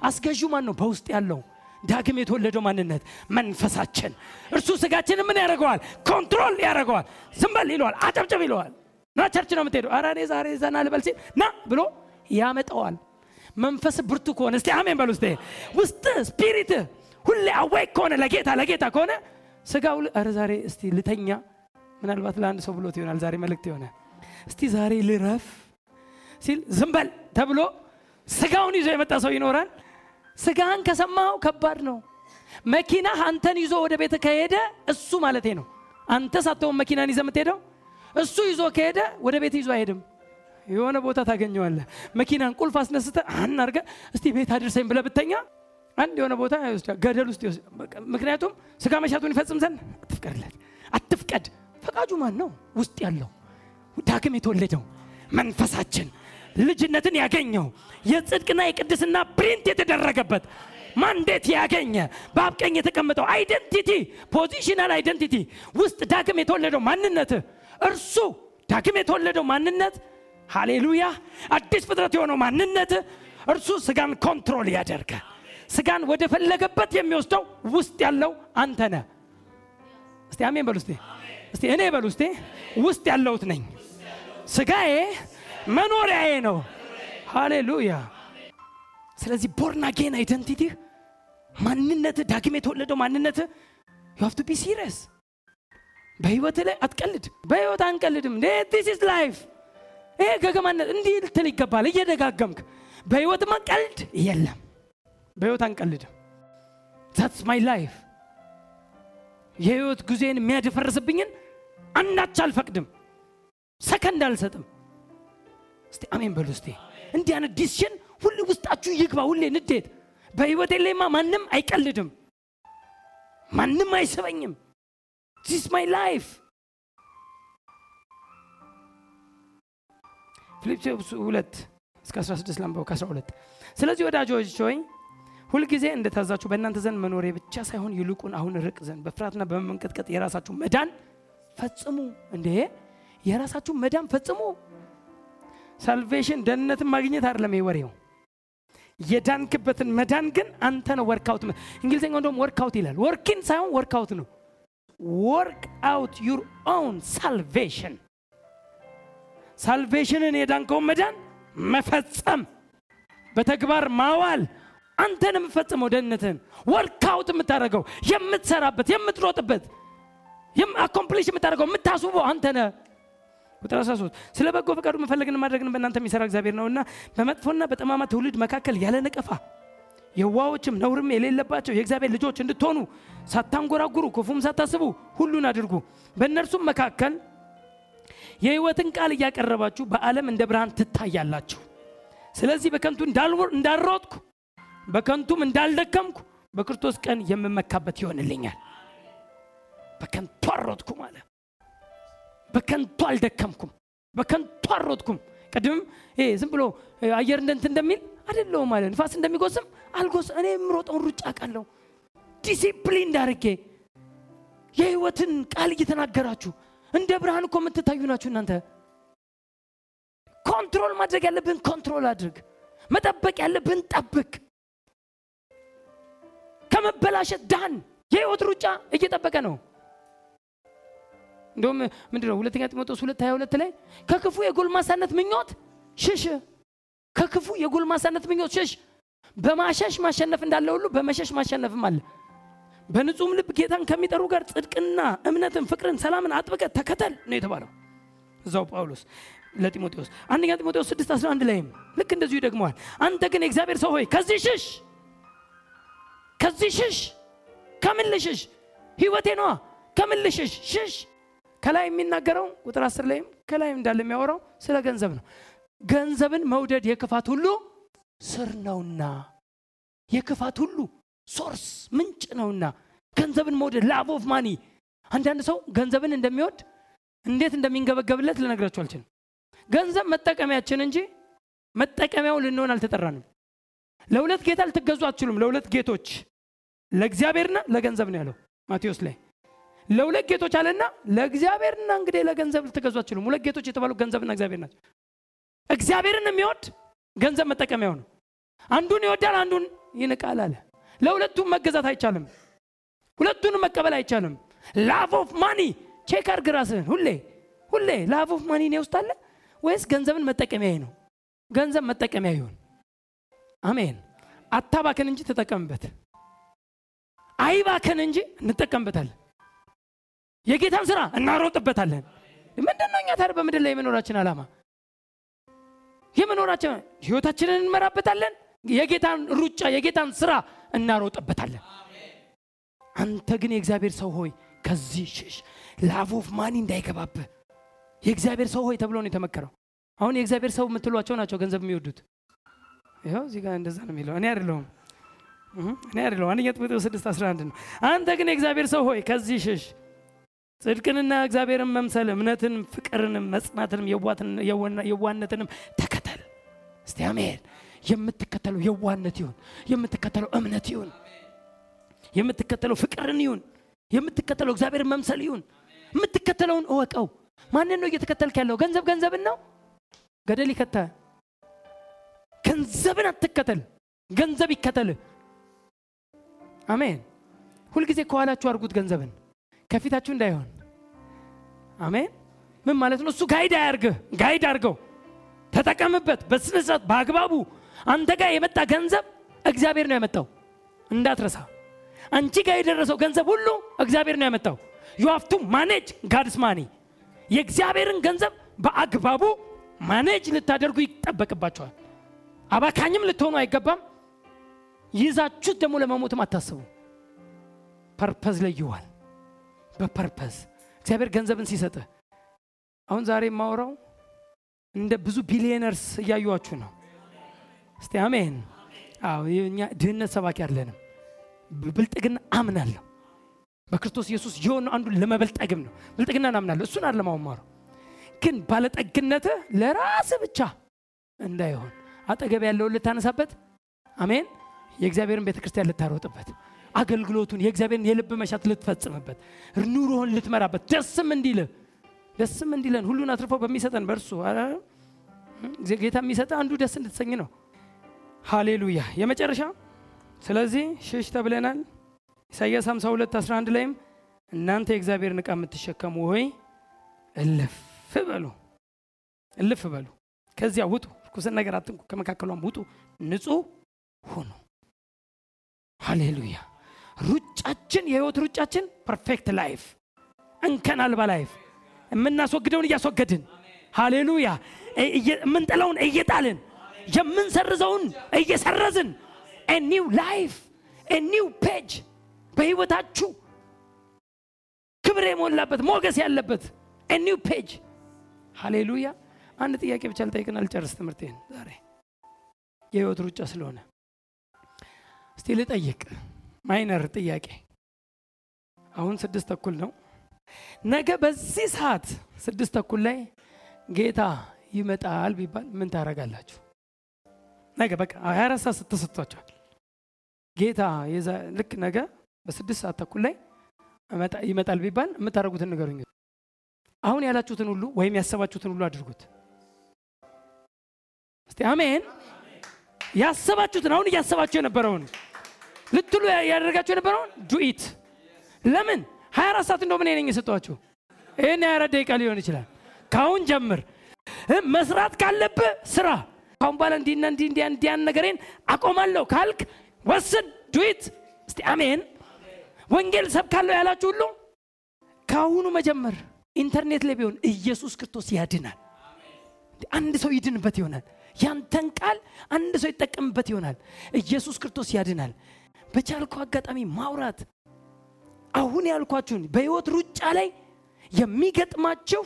አስገዢው ማን ነው? በውስጥ ያለው ዳግም የተወለደው ማንነት መንፈሳችን። እርሱ ስጋችንን ምን ያደርገዋል? control ያደርገዋል። ዝም ይለዋል፣ አጨብጭብ ይለዋል። ና church ነው የምትሄደው፣ ኧረ እኔ ዛሬ ዘና ልበል ሲል ና ብሎ ያመጣዋል። መንፈስ ብርቱ ከሆነ እስቲ አሜን በል። ውስጥ ውስጥ spirit ሁሌ away ከሆነ ለጌታ ለጌታ ከሆነ ስጋው ኧረ ዛሬ እስቲ ልተኛ፣ ምናልባት ለአንድ ሰው ብሎት ይሆናል ዛሬ መልእክት የሆነ እስቲ ዛሬ ልረፍ ሲል ዝም ተብሎ ስጋውን ይዞ የመጣ ሰው ይኖራል። ስጋህን ከሰማው ከባድ ነው። መኪናህ አንተን ይዞ ወደ ቤት ከሄደ እሱ ማለቴ ነው። አንተ ሳትሆን መኪናን ይዘህ የምትሄደው እሱ ይዞ ከሄደ ወደ ቤት ይዞ አይሄድም። የሆነ ቦታ ታገኘዋለህ። መኪናን ቁልፍ አስነስተ አን አድርገህ እስቲ ቤት አድርሰኝ ብለህ ብተኛ አንድ የሆነ ቦታ ገደል ውስጥ ምክንያቱም ስጋ መሻቱን ይፈጽም ዘንድ አትፍቀድለት፣ አትፍቀድ። ፈቃጁ ማን ነው? ውስጥ ያለው ዳግም የተወለደው መንፈሳችን ልጅነትን ያገኘው የጽድቅና የቅድስና print የተደረገበት mandate ያገኘ በአብ ቀኝ የተቀመጠው identity positional identity ውስጥ ዳግም የተወለደው ማንነት እርሱ ዳግም የተወለደው ማንነት ሃሌሉያ አዲስ ፍጥረት የሆነው ማንነት እርሱ ስጋን control ያደርጋል። ስጋን ወደ ፈለገበት የሚወስደው ውስጥ ያለው አንተ ነህ። እስቲ አሜን በሉ እስቲ እኔ በሉ ውስጥ ያለሁት ነኝ ስጋዬ መኖሪያዬ ነው። ሃሌሉያ። ስለዚህ born again identity ማንነት ዳግም የተወለደው ማንነት you have to be serious በህይወት ላይ አትቀልድ በህይወት አንቀልድም። this is life ይሄ ገገማነት እንዲህ ልትል ይገባል። እየደጋገምክ በህይወትማ ቀልድ የለም። በህይወት አንቀልድም። that's my life የህይወት ጉዞዬን የሚያደፈርስብኝን አንዳች አልፈቅድም። ሰከንድ አልሰጥም እስቲ አሜን በሉ እስቲ። እንዲህ አይነት decision ሁሌ ውስጣችሁ ይግባ ሁሌ ንዴት። በህይወቴ ላይማ ማንም አይቀልድም ማንም አይስበኝም። this my life ፊልጵስዩስ ሁለት እስከ 16 ላንበው ከ12 ስለዚህ ወዳጆች ሆይ ሁልጊዜ እንደታዛችሁ በእናንተ ዘንድ መኖሬ ብቻ ሳይሆን ይልቁን አሁን ስርቅ ይልቅ በፍርሃትና በመንቀጥቀጥ የራሳችሁ መዳን ፈጽሙ። እንዴ? የራሳችሁ መዳን ፈጽሙ salvation ደህንነትን ማግኘት አይደለም ወሬው። የዳንክበትን መዳን ግን አንተ ነው work out እንግሊዝኛው እንደውም work out ይላል። work in ሳይሆን work out ነው። work out your own salvation salvation ን የዳንከውን መዳን መፈጸም በተግባር ማዋል አንተን የምፈጽመው ደህንነትን work out የምታደርገው የምትሰራበት የምትሮጥበት accomplish የምታደርገው የምታስውበው አንተ ቁጥር 13 ስለ በጎ ፈቃዱ መፈለግን ማድረግን በእናንተ የሚሰራ እግዚአብሔር ነውና በመጥፎና በጠማማ ትውልድ መካከል ያለ ነቀፋ የዋዎችም ነውርም የሌለባቸው የእግዚአብሔር ልጆች እንድትሆኑ ሳታንጎራጉሩ ክፉም ሳታስቡ ሁሉን አድርጉ። በእነርሱም መካከል የህይወትን ቃል እያቀረባችሁ በዓለም እንደ ብርሃን ትታያላችሁ። ስለዚህ በከንቱ እንዳልሮጥኩ በከንቱም እንዳልደከምኩ በክርስቶስ ቀን የምመካበት ይሆንልኛል። በከንቱ አልሮጥኩም አለ በከንቱ አልደከምኩም በከንቱ አልሮጥኩም። ቅድምም ዝም ብሎ አየር እንደንት እንደሚል አይደለውም አለ። ንፋስ እንደሚጎስም አልጎስ እኔ የምሮጠውን ሩጫ ቃለሁ ዲሲፕሊን እንዳርጌ የህይወትን ቃል እየተናገራችሁ እንደ ብርሃን እኮ የምትታዩ ናችሁ እናንተ። control ማድረግ ያለብን control አድርግ መጠበቅ ያለብን ጠብቅ። ከመበላሸት ዳን የህይወት ሩጫ እየጠበቀ ነው እንደውም ምንድን ነው ሁለተኛ ጢሞቴዎስ ሁለት ሀያ ሁለት ላይ ከክፉ የጎልማሳነት ምኞት ሽሽ ከክፉ የጎልማሳነት ምኞት ሽሽ በማሸሽ ማሸነፍ እንዳለ ሁሉ በመሸሽ ማሸነፍም አለ። በንጹህም ልብ ጌታን ከሚጠሩ ጋር ጽድቅና እምነትን ፍቅርን ሰላምን አጥብቀ ተከተል ነው የተባለው። እዛው ጳውሎስ ለጢሞቴዎስ አንደኛ ጢሞቴዎስ 6 11 ላይም ልክ እንደዚሁ ይደግመዋል። አንተ ግን የእግዚአብሔር ሰው ሆይ ከዚህ ሽሽ ከዚህ ሽሽ ከምን ልሽሽ? ህይወቴ ነዋ። ከምን ልሽሽ? ሽሽ ከላይ የሚናገረው ቁጥር አስር ላይም ከላይ እንዳለ የሚያወራው ስለ ገንዘብ ነው። ገንዘብን መውደድ የክፋት ሁሉ ስር ነውና የክፋት ሁሉ source ምንጭ ነውና ገንዘብን መውደድ love of money። አንዳንድ ሰው ገንዘብን እንደሚወድ እንዴት እንደሚንገበገብለት ልነግራችሁ አልችልም። ገንዘብ መጠቀሚያችን እንጂ መጠቀሚያው ልንሆን አልተጠራንም። ለሁለት ጌታ ልትገዙ አትችሉም። ለሁለት ጌቶች ለእግዚአብሔርና ለገንዘብ ነው ያለው ማቴዎስ ላይ ለሁለት ጌቶች አለና ለእግዚአብሔርና እንግዲህ ለገንዘብ ልትገዙ አትችሉም። ሁለት ጌቶች የተባሉ ገንዘብና እግዚአብሔር ናቸው። እግዚአብሔርን የሚወድ ገንዘብ መጠቀሚያው ነው። አንዱን ይወዳል አንዱን ይንቃል አለ። ለሁለቱም መገዛት አይቻልም። ሁለቱንም መቀበል አይቻልም። love of money check አርግ ራስህን። ሁሌ ሁሌ love of money እኔ ውስጥ አለ ወይስ ገንዘብን መጠቀሚያ ነው? ገንዘብ መጠቀሚያ ይሁን። አሜን። አታባከን እንጂ ተጠቀምበት። አይባከን እንጂ እንጠቀምበታለን የጌታን ስራ እናሮጥበታለን። ምንድን ነው እኛ ታዲያ በምድር ላይ የመኖራችን ዓላማ? የመኖራችን ህይወታችንን እንመራበታለን። የጌታን ሩጫ የጌታን ስራ እናሮጥበታለን። አንተ ግን የእግዚአብሔር ሰው ሆይ ከዚህ ሽሽ love of እንዳይገባብህ። የእግዚአብሔር ሰው ሆይ ተብሎ ነው የተመከረው። አሁን የእግዚአብሔር ሰው የምትሏቸው ናቸው ገንዘብ የሚወዱት። ይኸው እዚህ ጋር እንደዛ ነው የሚለው። እኔ አይደለሁም። እኔ አይደለሁም። አንደኛ ጢሞቴዎስ 6 11 ነው። አንተ ግን የእግዚአብሔር ሰው ሆይ ከዚህ ሽሽ ጽድቅንና እግዚአብሔርን መምሰል እምነትን ፍቅርንም መጽናትንም የዋነትንም ተከተል። እስቲ አሜን። የምትከተለው የዋነት ይሁን የምትከተለው እምነት ይሁን የምትከተለው ፍቅርን ይሁን የምትከተለው እግዚአብሔርን መምሰል ይሁን የምትከተለውን እወቀው። ማንን ነው እየተከተልክ ያለው? ገንዘብ ገንዘብን ነው? ገደል ይከተ ገንዘብን አትከተል። ገንዘብ ይከተል። አሜን። ሁልጊዜ ከኋላችሁ አድርጉት ገንዘብን ከፊታችሁ እንዳይሆን። አሜን። ምን ማለት ነው? እሱ guide አያርግህ guide አርገው ተጠቀምበት በስነ በአግባቡ። አንተ ጋር የመጣ ገንዘብ እግዚአብሔር ነው ያመጣው። እንዳትረሳ። አንቺ ጋር የደረሰው ገንዘብ ሁሉ እግዚአብሔር ነው ያመጣው። you manage God's money የእግዚአብሔርን ገንዘብ በአግባቡ manage ልታደርጉ ይጠበቅባችኋል። አባካኝም ልትሆኑ አይገባም። ይዛችሁት ደግሞ ለመሞትም አታስቡ። purpose ላይ ይዋል በ purpose እግዚአብሔር ገንዘብን ሲሰጥ። አሁን ዛሬ የማወራው እንደ ብዙ billionaires እያዩዋችሁ ነው። እስቲ አሜን። እኛ ድህነት ሰባኪ አይደለንም። ብልጥግና አምናለሁ። በክርስቶስ ኢየሱስ የሆነ አንዱ ለመበልጸግም ነው። ብልጥግና አምናለሁ እሱን አይደለም አሁን ግን ባለጠግነትህ ለራስ ብቻ እንዳይሆን። አጠገብ ያለውን ልታነሳበት? አሜን። የእግዚአብሔርን ቤተ ክርስቲያን ልታሮጥበት አገልግሎቱን የእግዚአብሔርን የልብ መሻት ልትፈጽምበት ኑሮህን ልትመራበት ደስም እንዲልህ ደስም እንዲለን ሁሉን አትርፎ በሚሰጠን በእርሱ። ጌታ የሚሰጠ አንዱ ደስ እንድትሰኝ ነው። ሃሌሉያ። የመጨረሻ ስለዚህ ሽሽ ተብለናል። ኢሳያስ 52 11 ላይም እናንተ የእግዚአብሔርን ዕቃ የምትሸከሙ ሆይ እልፍ በሉ እልፍ በሉ። ከዚያ ውጡ ርኩስን ነገር አትንኩ ከመካከሏም ውጡ ንጹህ ሁኑ። ሃሌሉያ ሩጫችን የህይወት ሩጫችን perfect life እንከን አልባ life የምናስወግደውን እያስወገድን ሃሌሉያ! የምንጥለውን እየጣልን የምንሰርዘውን እየሰረዝን new life new page በህይወታችሁ ክብር የሞላበት ሞገስ ያለበት new page ሃሌሉያ! አንድ ጥያቄ ብቻ ልጠይቅና ልጨርስ ትምህርቴን ዛሬ። የህይወት ሩጫ ስለሆነ እስቲ ልጠይቅ minor ጥያቄ። አሁን ስድስት ተኩል ነው። ነገ በዚህ ሰዓት ስድስት ተኩል ላይ ጌታ ይመጣል ቢባል ምን ታደርጋላችሁ? ነገ በቃ ሀያ ስትሰጥቷቸዋል ጌታ ልክ ነገ በስድስት ሰዓት ተኩል ላይ ይመጣል ቢባል የምታደርጉትን ንገሩኝ። አሁን ያላችሁትን ሁሉ ወይም ያሰባችሁትን ሁሉ አድርጉት። እስቲ አሜን። ያሰባችሁትን አሁን እያሰባችሁ የነበረውን ልትሉ ያደረጋችሁ የነበረውን ዱኢት ለምን? ሀያ አራት ሰዓት እንደው ምን ነኝ የሰጧችሁ ይህን ሀያ አራት ደቂቃ ሊሆን ይችላል። ካሁን ጀምር። መስራት ካለብህ ስራ። ካሁን በኋላ እንዲና እንዲ እንዲያ እንዲያን ነገሬን አቆማለሁ ካልክ ወስን ዱኢት እስቲ አሜን። ወንጌል ሰብካለሁ ያላችሁ ሁሉ ከአሁኑ መጀመር። ኢንተርኔት ላይ ቢሆን ኢየሱስ ክርስቶስ ያድናል። አንድ ሰው ይድንበት ይሆናል። ያንተን ቃል አንድ ሰው ይጠቀምበት ይሆናል። ኢየሱስ ክርስቶስ ያድናል በቻልኩ አጋጣሚ ማውራት። አሁን ያልኳችሁን በህይወት ሩጫ ላይ የሚገጥማችሁ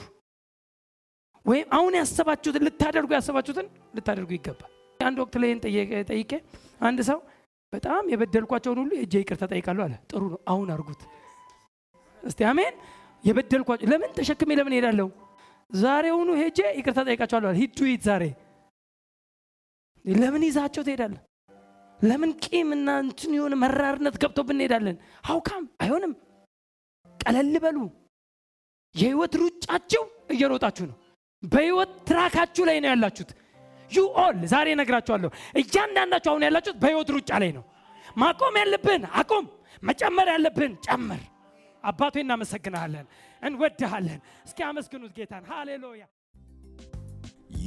ወይም አሁን ያሰባችሁትን ልታደርጉ ያሰባችሁትን ልታደርጉ ይገባል። አንድ ወቅት ላይ ጠይቄ አንድ ሰው በጣም የበደልኳቸውን ሁሉ የእጄ ይቅርታ ጠይቃለሁ አለ። ጥሩ ነው አሁን አርጉት እስቲ አሜን። የበደልኳቸው ለምን ተሸክሜ ለምን ሄዳለሁ ዛሬውኑ ሄጄ ይቅርታ ጠይቃቸዋለሁ ሂዱ ሂድ ዛሬ። ለምን ይዛቸው ትሄዳለን ለምን ቂም እንትን የሆነ መራርነት ገብቶብን እንሄዳለን? how come አይሆንም። ቀለል በሉ። የህይወት ሩጫችሁ እየሮጣችሁ ነው። በህይወት track አችሁ ላይ ነው ያላችሁት። you all ዛሬ እነግራችኋለሁ እያንዳንዳችሁ አሁን ያላችሁት በህይወት ሩጫ ላይ ነው። ማቆም ያለብን አቁም። መጨመር ያለብን ጨምር። አባት እናመሰግናለን እንወድሃለን። እስኪ አመስግኑት ጌታን። ሃሌሉያ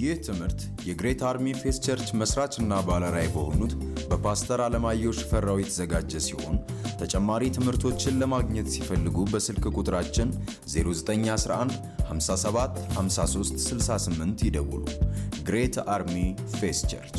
ይህ ትምህርት የ Great Army Faith Church መስራችና ባለራዕይ በሆኑት በፓስተር አለማየሁ ሽፈራው የተዘጋጀ ሲሆን ተጨማሪ ትምህርቶችን ለማግኘት ሲፈልጉ በስልክ ቁጥራችን 0911 57 53 68 ይደውሉ። Great Army Faith Church